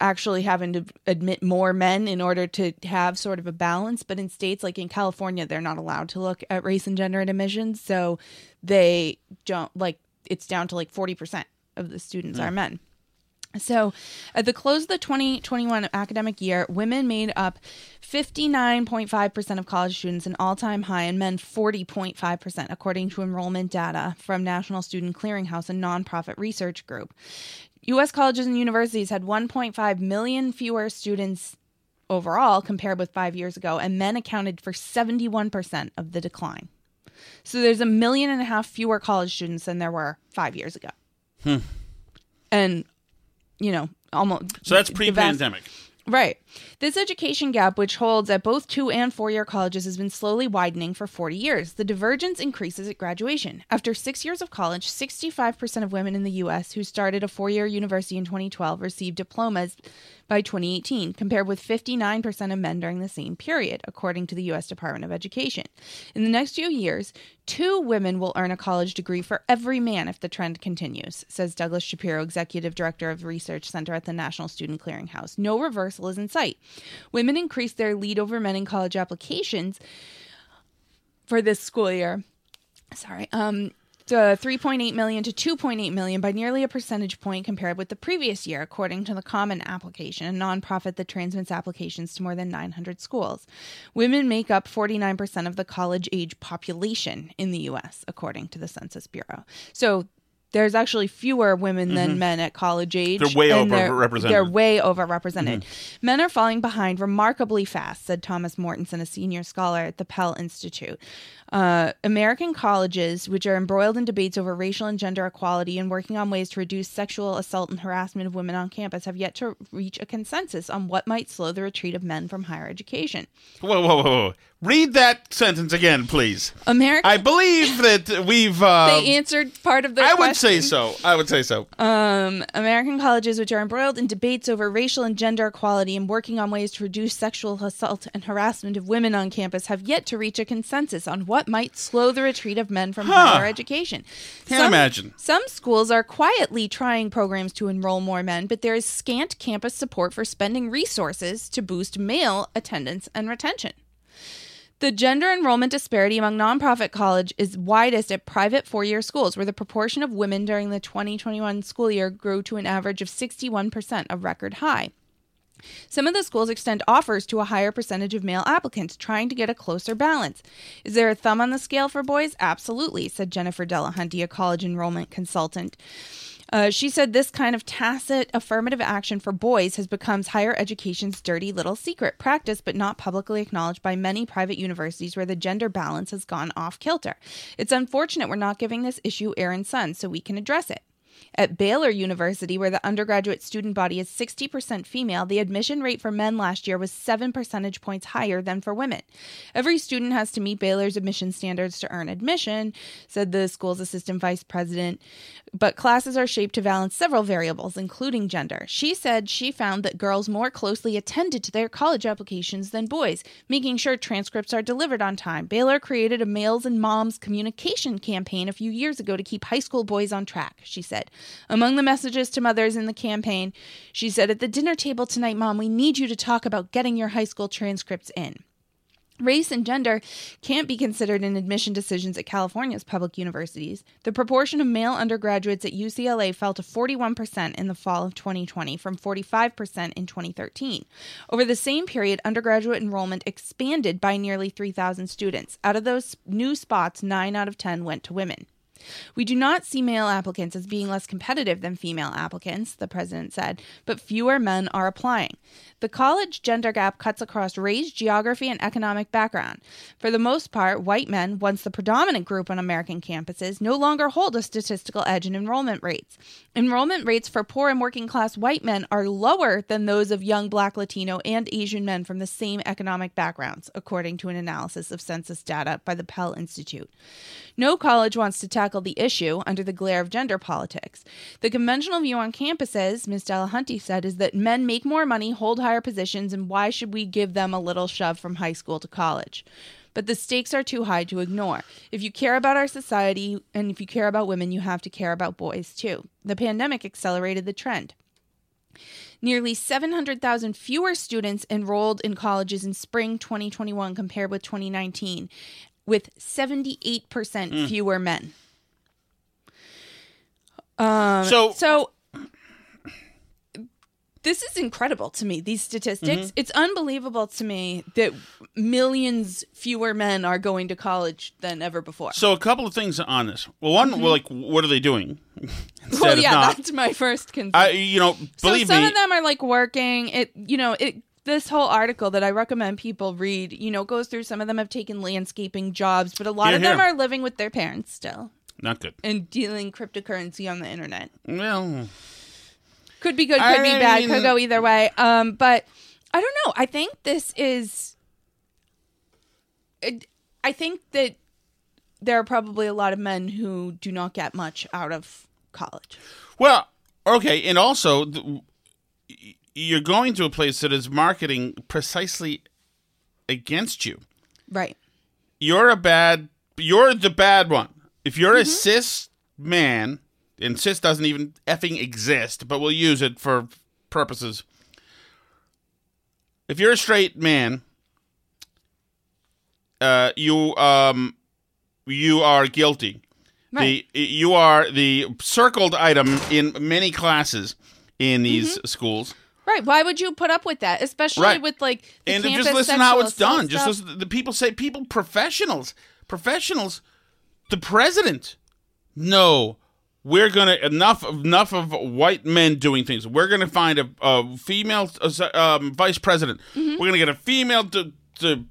actually having to admit more men in order to have sort of a balance but in states like in California they're not allowed to look at race and gender admissions so they don't like it's down to like 40% of the students are hmm. men so, at the close of the 2021 academic year, women made up 59.5% of college students, an all time high, and men 40.5%, according to enrollment data from National Student Clearinghouse, a nonprofit research group. U.S. colleges and universities had 1.5 million fewer students overall compared with five years ago, and men accounted for 71% of the decline. So, there's a million and a half fewer college students than there were five years ago. Hmm. And you know, almost. so that's pre pandemic. Right. This education gap, which holds at both two and four year colleges, has been slowly widening for 40 years. The divergence increases at graduation. After six years of college, 65% of women in the U.S. who started a four year university in 2012 received diplomas by 2018, compared with 59% of men during the same period, according to the U.S. Department of Education. In the next few years, two women will earn a college degree for every man if the trend continues, says Douglas Shapiro, Executive Director of the Research Center at the National Student Clearinghouse. No reversal is in sight. Women increased their lead over men in college applications for this school year. Sorry. Um, to 3.8 million to 2.8 million by nearly a percentage point compared with the previous year, according to the Common Application, a nonprofit that transmits applications to more than 900 schools. Women make up 49% of the college age population in the U.S., according to the Census Bureau. So there's actually fewer women than men at college age. Mm-hmm. They're way overrepresented. They're way overrepresented. Mm-hmm. Men are falling behind remarkably fast, said Thomas Mortenson, a senior scholar at the Pell Institute. Uh, American colleges, which are embroiled in debates over racial and gender equality and working on ways to reduce sexual assault and harassment of women on campus, have yet to reach a consensus on what might slow the retreat of men from higher education. Whoa, whoa, whoa, whoa. Read that sentence again, please. American. I believe that we've. Uh, they answered part of the. I would say so. I would say so. Um, American colleges, which are embroiled in debates over racial and gender equality and working on ways to reduce sexual assault and harassment of women on campus, have yet to reach a consensus on what might slow the retreat of men from Huh. higher education. Can't imagine. Some schools are quietly trying programs to enroll more men, but there is scant campus support for spending resources to boost male attendance and retention. The gender enrollment disparity among nonprofit college is widest at private four year schools, where the proportion of women during the 2021 school year grew to an average of 61%, a record high. Some of the schools extend offers to a higher percentage of male applicants, trying to get a closer balance. Is there a thumb on the scale for boys? Absolutely, said Jennifer Delahunty, a college enrollment consultant. Uh, she said this kind of tacit affirmative action for boys has become higher education's dirty little secret practice, but not publicly acknowledged by many private universities where the gender balance has gone off kilter. It's unfortunate we're not giving this issue air and sun so we can address it. At Baylor University, where the undergraduate student body is 60% female, the admission rate for men last year was 7 percentage points higher than for women. Every student has to meet Baylor's admission standards to earn admission, said the school's assistant vice president. But classes are shaped to balance several variables, including gender. She said she found that girls more closely attended to their college applications than boys, making sure transcripts are delivered on time. Baylor created a males and moms communication campaign a few years ago to keep high school boys on track, she said. Among the messages to mothers in the campaign, she said, At the dinner table tonight, mom, we need you to talk about getting your high school transcripts in. Race and gender can't be considered in admission decisions at California's public universities. The proportion of male undergraduates at UCLA fell to 41% in the fall of 2020 from 45% in 2013. Over the same period, undergraduate enrollment expanded by nearly 3,000 students. Out of those new spots, 9 out of 10 went to women. We do not see male applicants as being less competitive than female applicants, the president said, but fewer men are applying. The college gender gap cuts across race, geography, and economic background. For the most part, white men, once the predominant group on American campuses, no longer hold a statistical edge in enrollment rates. Enrollment rates for poor and working class white men are lower than those of young black, Latino, and Asian men from the same economic backgrounds, according to an analysis of census data by the Pell Institute. No college wants to tackle the issue under the glare of gender politics. The conventional view on campuses, Ms. Delahunty said, is that men make more money, hold higher positions, and why should we give them a little shove from high school to college? But the stakes are too high to ignore. If you care about our society and if you care about women, you have to care about boys too. The pandemic accelerated the trend. Nearly 700,000 fewer students enrolled in colleges in spring 2021 compared with 2019, with 78% mm. fewer men. Um, So- so this is incredible to me these statistics Mm-hmm. it's unbelievable to me that millions fewer men are going to college than ever before So a couple of things on this. Well, one, well, like, what are they doing? Instead Mm-hmm. well yeah not- that's my first concern I, you know, so some me. of them are like working it you know it this whole article that I recommend people read, you know, goes through some of them have taken landscaping jobs, but a lot Here, of them here. are living with their parents still not good. and dealing cryptocurrency on the internet. Well, Could be good, could I be bad, could go either way. Um, but I don't know. I think this is. It, I think that there are probably a lot of men who do not get much out of college. well, okay, and also th- you're going to a place that is marketing precisely against you. Right. You're a bad. You're the bad one. If you're Mm-hmm. a cis man, and cis doesn't even effing exist, but we'll use it for purposes. If you're a straight man, uh, you um, you are guilty. Right. The you are the circled item in many classes in these Mm-hmm. schools. Right. Why would you put up with that? Especially Right. with like the and just listen how it's done. assault Just listen. The people say people professionals, professionals. The president. No, we're gonna enough enough of white men doing things. We're gonna find a, a female uh, um, vice president. Mm-hmm. We're gonna get a female to, to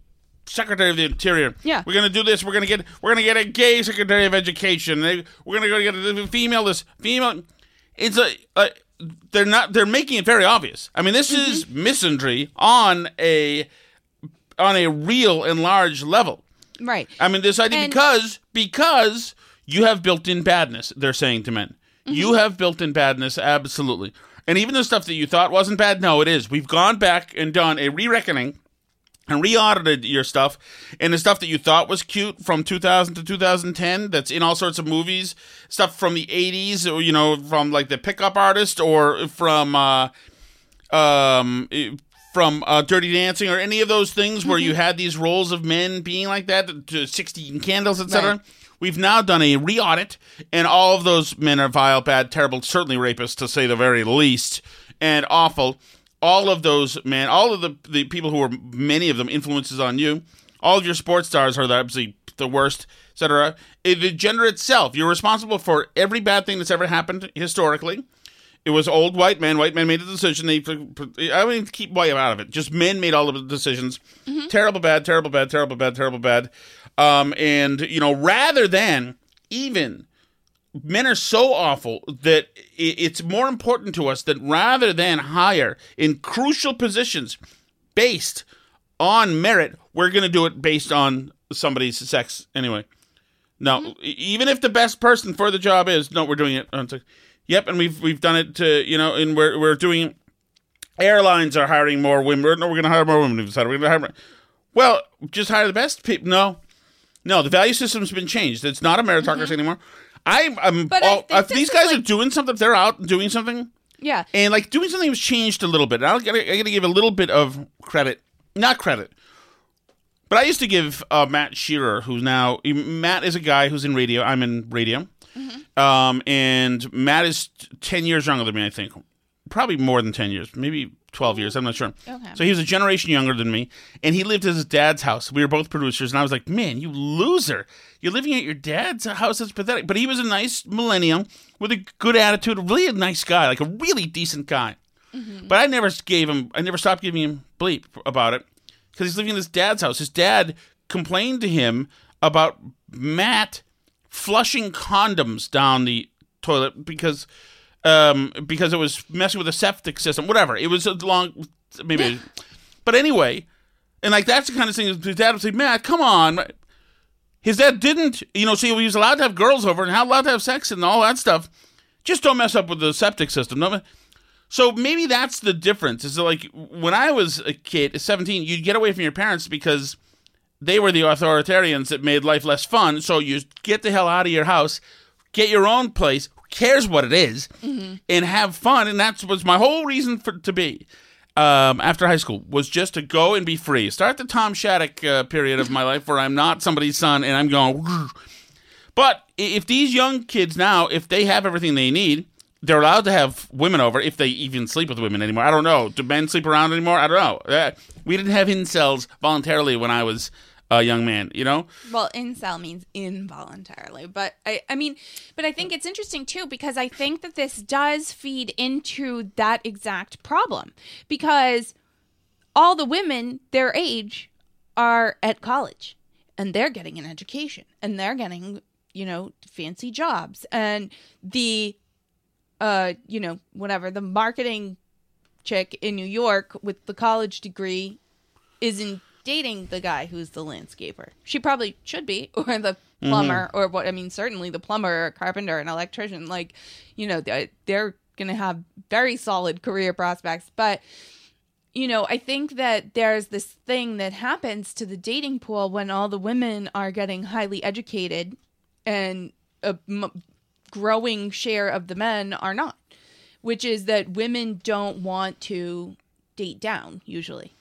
secretary of the interior. Yeah. we're gonna do this. We're gonna get we're gonna get a gay secretary of education. We're gonna go get a female this female. It's a, a they're not they're making it very obvious. I mean, this is misandry on a on a real and large level. Right. I mean, this idea And- because because you have built-in badness. They're saying to men, Mm-hmm. you have built-in badness, absolutely. And even the stuff that you thought wasn't bad, no, it is. We've gone back and done a re-reckoning and re-audited your stuff, and the stuff that you thought was cute from 2000 to 2010, that's in all sorts of movies, stuff from the 80s, or you know, from like the pickup artist, or from uh, um from uh, Dirty Dancing or any of those things where you had these roles of men being like that, to 16 Candles, etc. Right. We've now done a re-audit, and all of those men are vile, bad, terrible, certainly rapists, to say the very least, and awful. All of those men, all of the the people who were, many of them influences on you, all of your sports stars are obviously the worst, etc. Eh, The gender itself, you're responsible for every bad thing that's ever happened historically. It was old white men. White men made the decision. They, I mean, keep white out of it. Just men made all of the decisions. Terrible, bad, terrible, bad, terrible, bad, terrible, bad. Um, and you know, rather than even men are so awful that it's more important to us that rather than hire in crucial positions based on merit, we're going to do it based on somebody's sex anyway. No, e- even if the best person for the job is no, we're doing it. on sex. Yep, and we've we've done it to you know, and we're we're doing. Airlines are hiring more women. No, we're going to hire more women. We've decided we're going to hire. More. Well, just hire the best people. No, no, the value system's been changed. It's not a meritocracy anymore. I'm, I'm Mm-hmm. But I if these guys are doing something, if they're out doing something, Yeah. and like doing something was changed a little bit. And I'll, I got to give a little bit of credit, not credit, but I used to give uh, Matt Shearer, who's now Matt is a guy who's in radio. I'm in radio, um, and Matt is ten years younger than me. I think probably more than ten years, maybe twelve years. I'm not sure. Okay. So he was a generation younger than me, and he lived at his dad's house. We were both producers, and I was like, "Man, you loser! You're living at your dad's house. That's pathetic." But he was a nice millennium with a good attitude, really a nice guy, like a really decent guy. But I never gave him. I never stopped giving him bleep about it because he's living in his dad's house. His dad complained to him about Matt flushing condoms down the toilet because um because it was messing with the septic system. Whatever. It was a long maybe. but anyway, and like that's the kind of thing. His dad would say, "Matt, come on." His dad didn't, you know, see, he was allowed to have girls over and how allowed to have sex and all that stuff. Just don't mess up with the septic system. So maybe that's the difference. Is that like when I was a kid, 17, you'd get away from your parents because they were the authoritarians that made life less fun. So you get the hell out of your house, get your own place, who cares what it is, and have fun. And that was my whole reason for to be um, after high school was just to go and be free. Start the Tom Shattuck uh, period of my life where I'm not somebody's son and I'm going. But if these young kids now, if they have everything they need, they're allowed to have women over if they even sleep with women anymore. I don't know. Do men sleep around anymore? I don't know. Uh, we didn't have incels voluntarily when I was a young man, you know? Well, incel means involuntarily, but I, I mean, but I think it's interesting too because I think that this does feed into that exact problem because all the women their age are at college and they're getting an education and they're getting, you know, fancy jobs and the, uh, you know, whatever the marketing chick in New York with the college degree isn't dating the guy who's the landscaper. She probably should be, or the mm-hmm. plumber, or what I mean, certainly the plumber, or carpenter, and electrician. Like, you know, they're, they're going to have very solid career prospects. But, you know, I think that there's this thing that happens to the dating pool when all the women are getting highly educated and a m- growing share of the men are not, which is that women don't want to date down usually.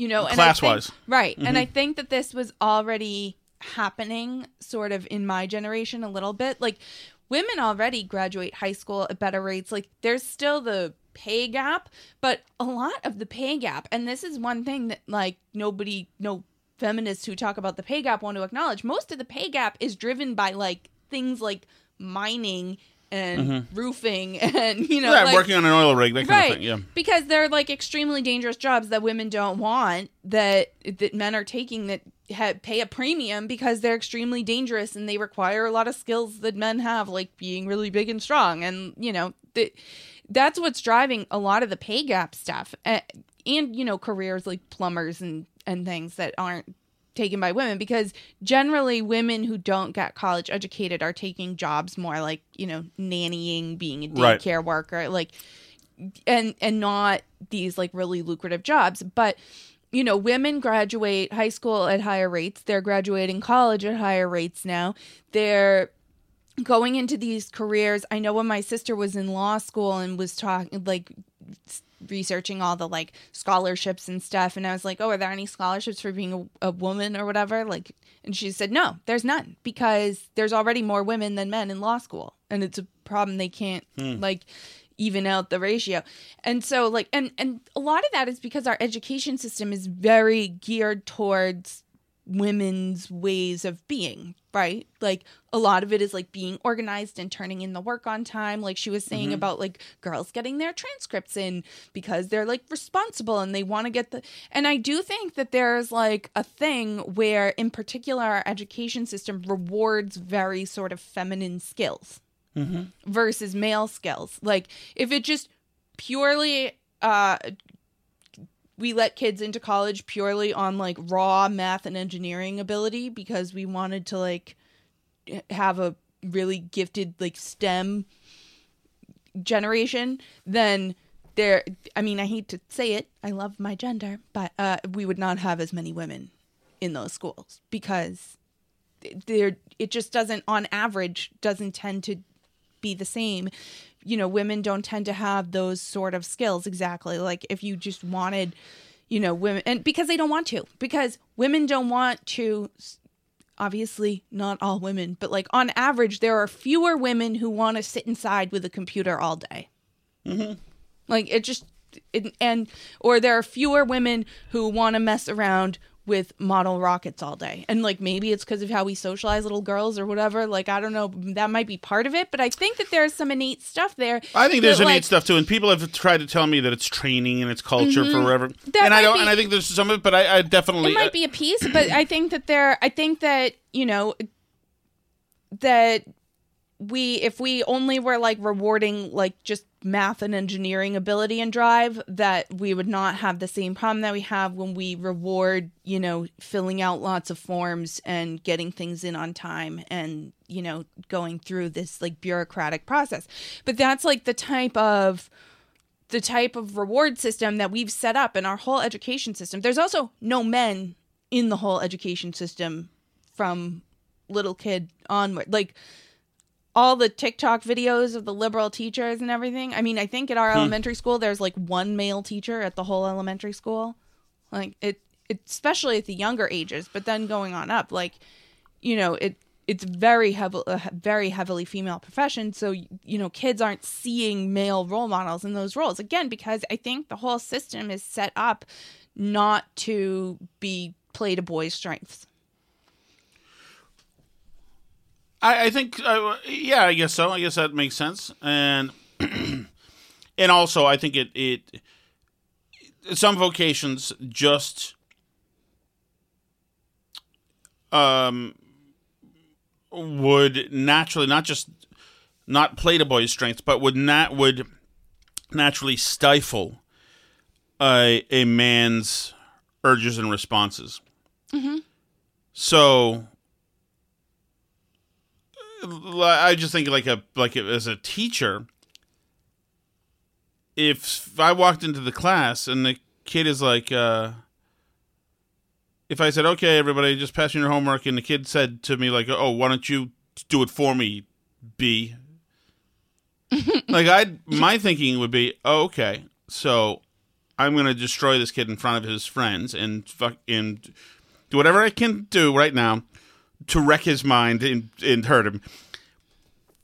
You know, think- Class-wise. right? And I mm-hmm. think that this was already happening, sort of in my generation, a little bit. Like women already graduate high school at better rates. Like there's still the pay gap, but a lot of the pay gap, and this is one thing that like nobody, no feminists who talk about the pay gap want to acknowledge. Most of the pay gap is driven by like things like mining and mm-hmm. roofing and you know like, working on an oil rig, that kind right of thing. Yeah. because they're like extremely dangerous jobs that women don't want that that men are taking that ha- pay a premium because they're extremely dangerous and they require a lot of skills that men have like being really big and strong and you know that that's what's driving a lot of the pay gap stuff and, and you know careers like plumbers and and things that aren't taken by women because generally women who don't get college educated are taking jobs more like you know nannying being a Right. daycare worker like and and not these like really lucrative jobs. But you know women graduate high school at higher rates. They're graduating college at higher rates now. They're going into these careers. I know when my sister was in law school and was talking like researching all the like scholarships and stuff and i was like oh are there any scholarships for being a, a woman or whatever? Like and she said no there's none because there's already more women than men in law school and it's a problem they can't hmm. like even out the ratio. And so like and and a lot of that is because our education system is very geared towards women's ways of being right? Like a lot of it is like being organized and turning in the work on time. Like she was saying about like girls getting their transcripts in because they're like responsible and they want to get the and i do think that there's like a thing where in particular our education system rewards very sort of feminine skills versus male skills. Like if it just purely uh we let kids into college purely on like raw math and engineering ability because we wanted to like have a really gifted like STEM generation, then there I mean I hate to say it, I love my gender, but uh we would not have as many women in those schools because there it just doesn't on average doesn't tend to be the same you know women don't tend to have those sort of skills exactly. Like if you just wanted you know women and because they don't want to because women don't want to obviously not all women but like on average there are fewer women who want to sit inside with a computer all day. Mm-hmm. Like it just it, and or there are fewer women who want to mess around with model rockets all day and like maybe it's because of how we socialize little girls or whatever like i don't know that might be part of it but i think that there's some innate stuff there I think there's that, innate like, stuff too, and people have tried to tell me that it's training and it's culture forever, Mm-hmm. That and I don't. be- and I think there's some of it, but I, I definitely it might be a piece but i think that there i think that you know that we if we only were like rewarding like just math and engineering ability and drive that we would not have the same problem that we have when we reward you know filling out lots of forms and getting things in on time and you know going through this like bureaucratic process but that's like the type of the type of reward system that we've set up in our whole education system. There's also no men in the whole education system from little kid onward. Like all the TikTok videos of the liberal teachers and everything. I mean, I think at our hmm. elementary school there's like one male teacher at the whole elementary school. Like it, it especially at the younger ages, but then going on up, like you know, it it's very heavily very heavily female profession so you know kids aren't seeing male role models in those roles again because i think the whole system is set up not to be play to boys strengths I, I think, uh, yeah, I guess so. I guess that makes sense, and and also I think it it some vocations just um would naturally not just not play to boys' strengths, but would not would naturally stifle a a man's urges and responses. So I just think like a like as a teacher, if I walked into the class and the kid is like, uh, if I said, "Okay, everybody, just pass in your homework," and the kid said to me like, "Oh, why don't you do it for me, B?" like I, my thinking would be, "Oh, okay, so I'm gonna destroy this kid in front of his friends and fuck and do whatever I can do right now." To wreck his mind and, and hurt him.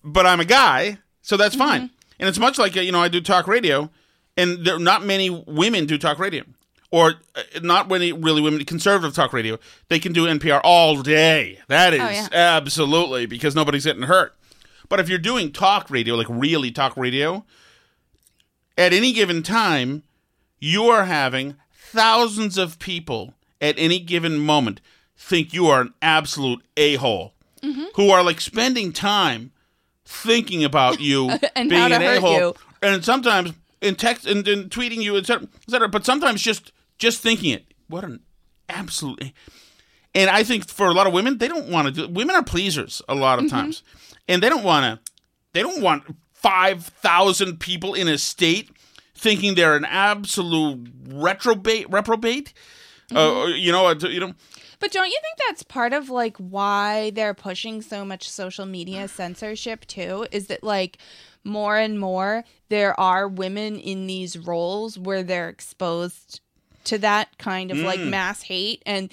But I'm a guy, so that's fine. And it's much like uh, you know I do talk radio, and there are not many women do talk radio, or uh, not many really women conservative talk radio. They can do NPR all day. That is yeah. absolutely because nobody's getting hurt. But if you're doing talk radio, like really talk radio, at any given time, you are having thousands of people at any given moment think you are an absolute a hole who are like spending time thinking about you And being an a hole, and sometimes in text and, and tweeting you, etc., etc. But sometimes just just thinking it. What an absolutely. And I think for a lot of women, they don't want to do. Women are pleasers a lot of times, and they don't want to. They don't want five thousand people in a state thinking they're an absolute retrobate. Reprobate. Uh, you know. uh, You know. But don't you think that's part of like why they're pushing so much social media censorship too? Is that like more and more there are women in these roles where they're exposed to that kind of like mass hate and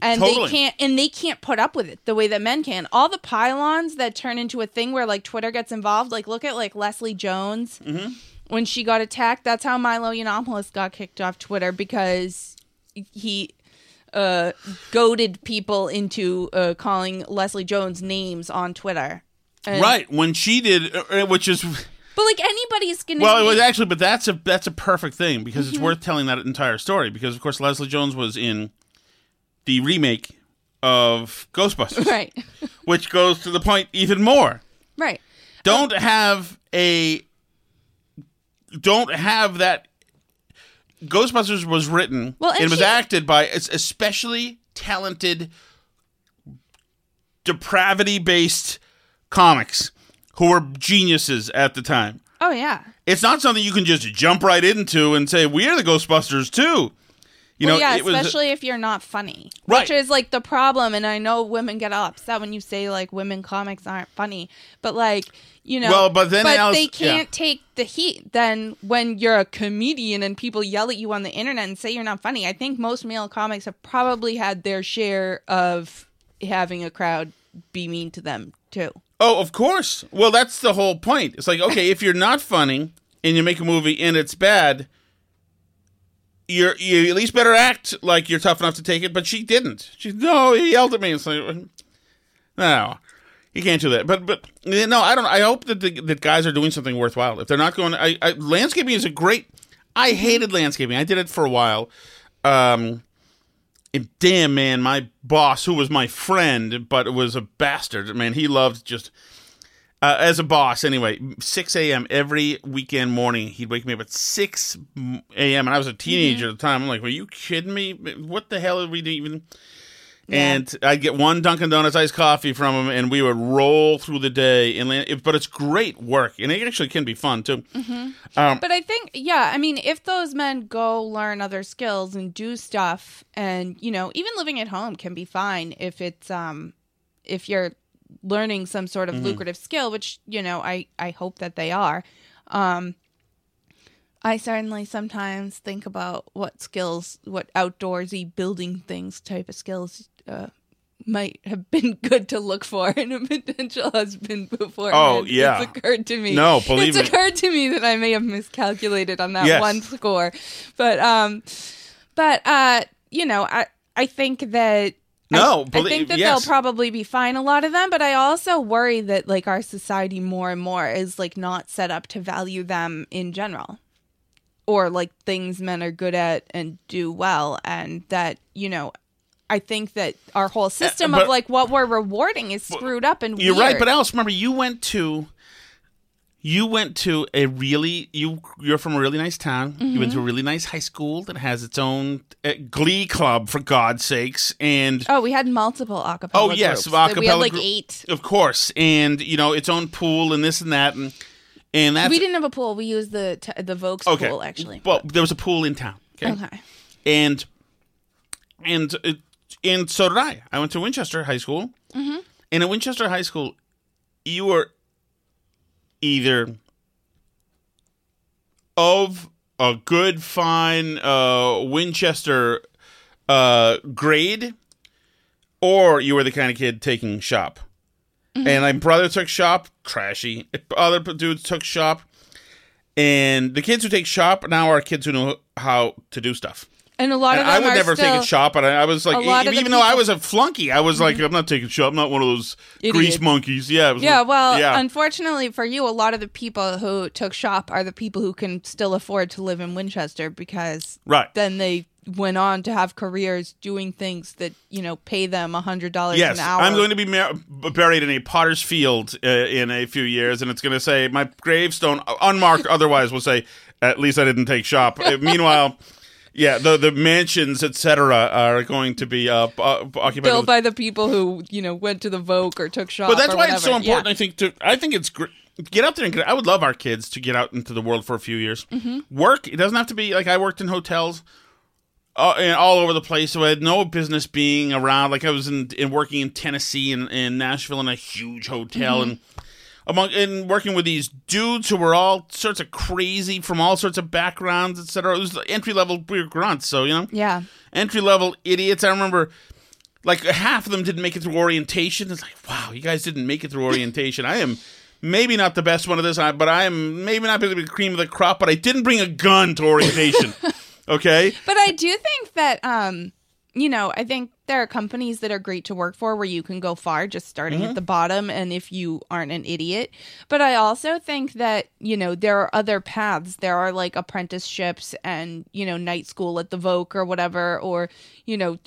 and Mm. Totally. they can't and they can't put up with it the way that men can. All the pylons that turn into a thing where like Twitter gets involved, like look at like Leslie Jones Mm-hmm. when she got attacked. That's how Milo Yiannopoulos got kicked off Twitter because he uh goaded people into uh calling Leslie Jones names on Twitter. And- Right when she did, uh, uh, which is But like anybody's gonna well, it was actually, but that's a that's a perfect thing because Mm-hmm. it's worth telling that entire story because of course Leslie Jones was in the remake of Ghostbusters, right. which goes to the point even more. right. Don't have a don't have that. Ghostbusters was written Well, and and was she- acted by es- especially talented, depravity based comics who were geniuses at the time. Oh yeah. It's not something you can just jump right into and say we're the Ghostbusters too. You well, know, yeah, it was especially if you're not funny, Right. which is like the problem. And I know women get upset when you say like women comics aren't funny, but like you know, Well, but then else- they can't take the heat. Then when you're a comedian and people yell at you on the internet and say you're not funny, I think most male comics have probably had their share of having a crowd be mean to them too. Oh, of course. Well, that's the whole point. It's like, okay, if you're not funny and you make a movie and it's bad, you're you at least better act like you're tough enough to take it. But she didn't. She no, he yelled at me. It's like, no, you can't do that. But but no, I don't. I hope that the, that guys are doing something worthwhile. If they're not going, I, I landscaping is a great. I hated landscaping. I did it for a while. Um, and damn man, my boss, who was my friend, but was a bastard. Man, he loved just uh, as a boss. Anyway, six a.m. every weekend morning, he'd wake me up at six a.m. and I was a teenager at the time. I'm like, "Are you kidding me? What the hell are we even?" And I'd get one Dunkin' Donuts iced coffee from him, and we would roll through the day. And land- but it's great work, and it actually can be fun too. But I think, yeah, I mean, if those men go learn other skills and do stuff, and you know, even living at home can be fine if it's um, if you're learning some sort of lucrative skill, which you know, I I hope that they are. Um, I certainly sometimes think about what skills, what outdoorsy building things type of skills. Uh, might have been good to look for in a potential husband before. Oh, yeah. it's occurred to me. No, believe it's me. occurred to me that I may have miscalculated on that Yes. one score, but um, but uh, you know, I I think that. No, I, I think that yes. they'll probably be fine. A lot of them, but I also worry that like our society more and more is like not set up to value them in general, or like things men are good at and do well, and that you know, I think that our whole system Uh, but- of like what we're rewarding is screwed up and You're weird. right, but Alice, remember you went to you went to a really you you're from a really nice town. You went to Mm-hmm. a really nice high school that has its own uh, glee club for God's sakes, and Oh, we had multiple acapella. oh yes, groups. Like, we had like group- eight. of course, and you know its own pool and this and that, and and that's we didn't have a pool. We used the t- the Vokes okay. pool actually. Well, there was a pool in town. Okay, Okay. and and and so did I. I went to Winchester High School, Mm-hmm. and at Winchester High School, you were either of a good, fine uh, Winchester uh, grade, or you were the kind of kid taking shop. Mm-hmm. And my brother took shop, trashy. Other dudes took shop. And the kids who take shop now are kids who know how to do stuff. And a lot of And them I would never still, take a shop, but I, I was like, a of even, the though I was a flunky, I was like, I'm not taking shop. I'm not one of those grease monkeys. Yeah, it was Yeah, like- well, yeah. unfortunately for you, a lot of the people who took shop are the people who can still afford to live in Winchester because Right. then they went on to have careers doing things that you know pay them a hundred dollars Yes, an hour. I'm going to be mar- buried in a potter's field uh, in a few years, and it's going to say my gravestone, unmarked otherwise, will say, "At least I didn't take shop." Uh, meanwhile, Yeah, the the mansions, etc., are going to be uh, uh, occupied. Built with- by the people who you know went to the Vogue or took shots. but that's why it's so important. Yeah. I think to I think it's great. Get out there and get. I would love our kids to get out into the world for a few years. Mm-hmm. Work. It doesn't have to be like I worked in hotels. Uh, and all over the place, so I had no business being around. Like I was in, in working in Tennessee and in Nashville in a huge hotel, Mm-hmm. and among in working with these dudes who were all sorts of crazy from all sorts of backgrounds, etc. It was entry level weird grunts, so you know, Yeah. entry level idiots. I remember like half of them didn't make it through orientation. It's like, wow, you guys didn't make it through orientation. I am maybe not the best one of this, but I am maybe not the cream of the crop. But I didn't bring a gun to orientation. okay, But I do think that, um, you know, I think there are companies that are great to work for where you can go far just starting Mm-hmm. at the bottom and if you aren't an idiot. But I also think that, you know, there are other paths. There are like apprenticeships and, you know, night school at the Voc or whatever, or, you know,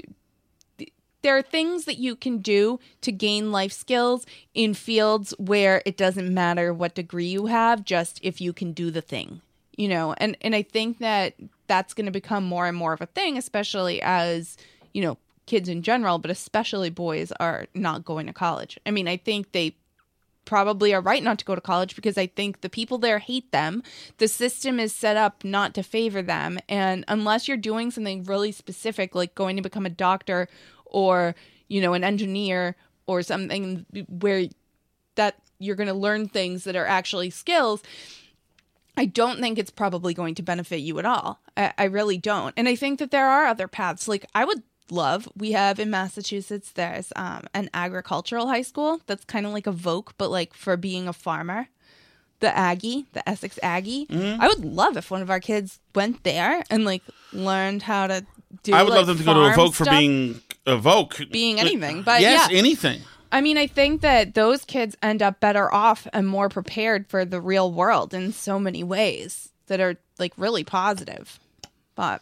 th- there are things that you can do to gain life skills in fields where it doesn't matter what degree you have, just if you can do the thing you know and and i think that that's going to become more and more of a thing especially as you know kids in general but especially boys are not going to college i mean i think they probably are right not to go to college because i think the people there hate them the system is set up not to favor them and unless you're doing something really specific like going to become a doctor or you know an engineer or something where that you're going to learn things that are actually skills I don't think it's probably going to benefit you at all. I, I really don't. And I think that there are other paths. Like I would love, we have in Massachusetts, there's um, an agricultural high school that's kind of like a Voc, but like for being a farmer. The Aggie, the Essex Aggie. Mm-hmm. I would love if one of our kids went there and like learned how to do. I would like, love them to go to a Voc for being a Vogue, Being anything, but yes, yeah. anything. I mean, I think that those kids end up better off and more prepared for the real world in so many ways that are like really positive. But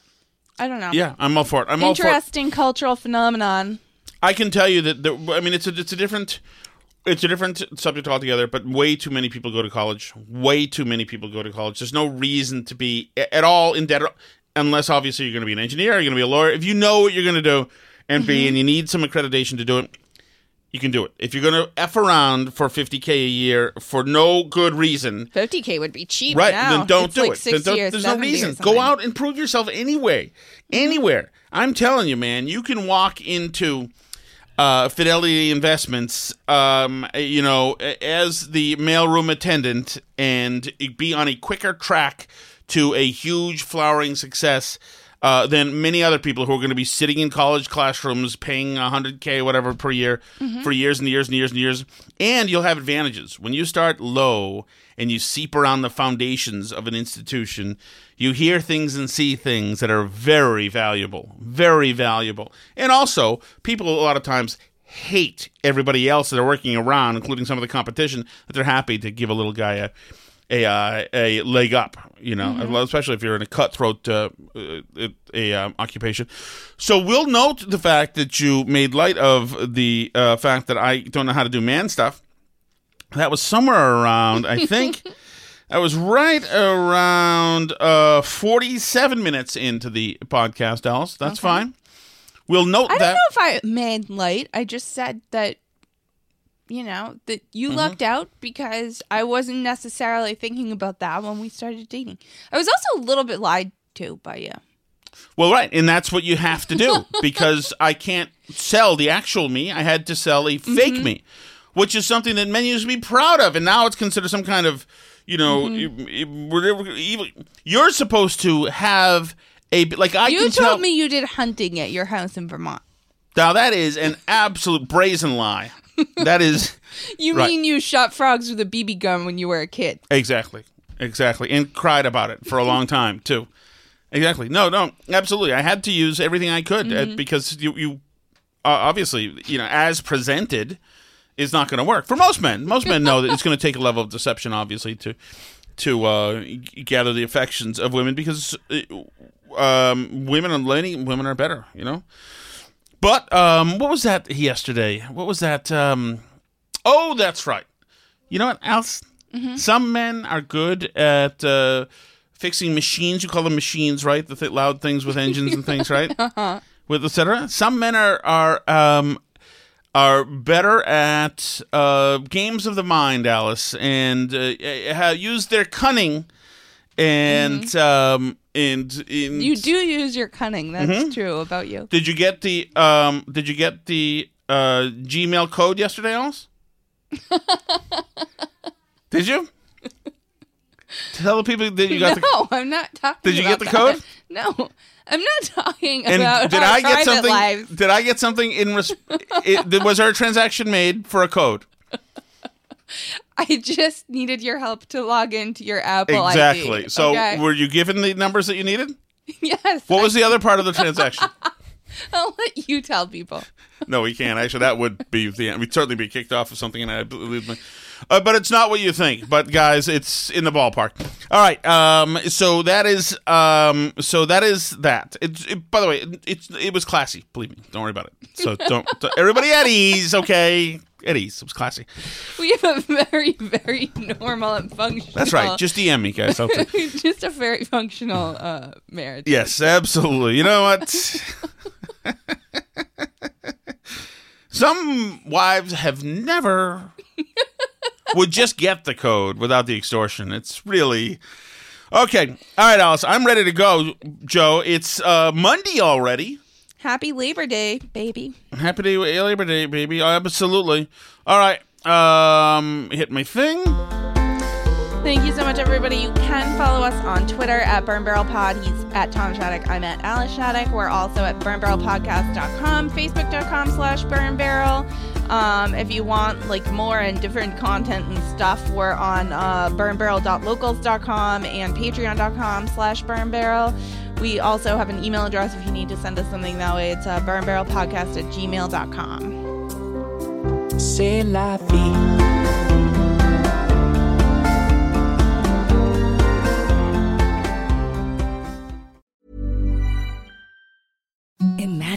I don't know. Yeah, I'm all for it. I'm all for it. Interesting cultural phenomenon. I can tell you that. The, I mean, it's a it's a different it's a different subject altogether. But way too many people go to college. Way too many people go to college. There's no reason to be at all in debt, unless obviously you're going to be an engineer, you're going to be a lawyer. If you know what you're going to do and be, mm-hmm. and you need some accreditation to do it, you can do it. If you're going to f around for 50k a year for no good reason, 50k would be cheap Right, now. then don't It's do like it. Then don't- there's no 70 or reason. Go out and prove yourself anyway. Anywhere. I'm telling you, man, you can walk into uh, Fidelity Investments, um, you know, as the mailroom attendant and be on a quicker track to a huge flowering success uh, than many other people who are going to be sitting in college classrooms paying 100K, whatever, per year for years and years and years and years. And you'll have advantages. When you start low and you seep around the foundations of an institution, you hear things and see things that are very valuable, very valuable. And also, people a lot of times hate everybody else that are working around, including some of the competition, that they're happy to give a little guy a a uh, a leg up, you know, especially if you're in a cutthroat uh, uh, a um, occupation. So we'll note the fact that you made light of the uh, fact that I don't know how to do man stuff. That was somewhere around, I think. I was right around uh, 47 minutes into the podcast, Alice. That's fine. We'll note I don't that. know if I made light. I just said that, you know, that you Mm-hmm. lucked out because I wasn't necessarily thinking about that when we started dating. I was also a little bit lied to by you. Well, right, and that's what you have to do because I can't sell the actual me. I had to sell a fake Mm-hmm. me, which is something that men used to be proud of, and now it's considered some kind of, you know, Mm-hmm. You're supposed to have a like I you told tell. me you did hunting at your house in Vermont. now that is an absolute brazen lie. That is You Right. mean you shot frogs with a BB gun when you were a kid? exactly, exactly, and cried about it for a long time too. Exactly. No, no, absolutely. I had to use everything I could uh, Mm-hmm. because you, you uh, obviously, you know, as presented, is not going to work for most men. Most men know that it's going to take a level of deception, obviously, to to uh, gather the affections of women because uh, um, women and lady women are better, you know. But um, what was that yesterday? What was that? Um, oh, that's right. You know what else? Some men are good at uh, fixing machines. You call them machines, right? The th- loud things with engines and things, right? With etc. Some men are are um, are better at uh, games of the mind, Alice, and uh, used their cunning and um, and, and You do use your cunning. That's Mm-hmm. true about you. Did you get the um? Did you get the uh Gmail code yesterday, Alice? did you? Tell the people that you got the. no, I'm not talking. Did you get the code? No, I'm not talking And about did I get something? lives. Did I get something in? Res- it, was our transaction made for a code? I just needed your help to log into your Apple exactly. ID. So okay? were you given the numbers that you needed? yes. What was the other part of the transaction? I'll let you tell people. No, we can't. Actually, that would be the end. We'd certainly be kicked off of something, and I believe. Uh, but it's not what you think. But guys, it's in the ballpark. All right. Um. So that is. Um. So that is that. It's. It, by the way, it, it's. It was classy. Believe me. Don't worry about it. So don't. everybody at ease. Okay. At ease. It was classy. We have a very, very normal and functional. That's right. Just DM me, guys. Just a very functional uh, marriage. Yes, absolutely. You know what? Some wives have never would just get the code without the extortion. It's really okay. All right, Alice, I'm ready to go. Joe, it's uh, Monday already. Happy Labor Day, baby. Happy Day, Labor Day, baby. Absolutely. All right. Um, hit my thing. Thank you so much, everybody. You can follow us on Twitter at Burn Barrel Pod. He's at Tom Shattuck. I'm at Alice Shattuck. We're also at burnbarrelpodcast.com, facebook.com slash burn barrel. Um, if you want like more and different content and stuff, we're on uh, burnbarrel.locals.com and patreon.com slash burnbarrel. We also have an email address if you need to send us something that way. It's uh, burnbarrelpodcast at gmail.com. C'est la vie.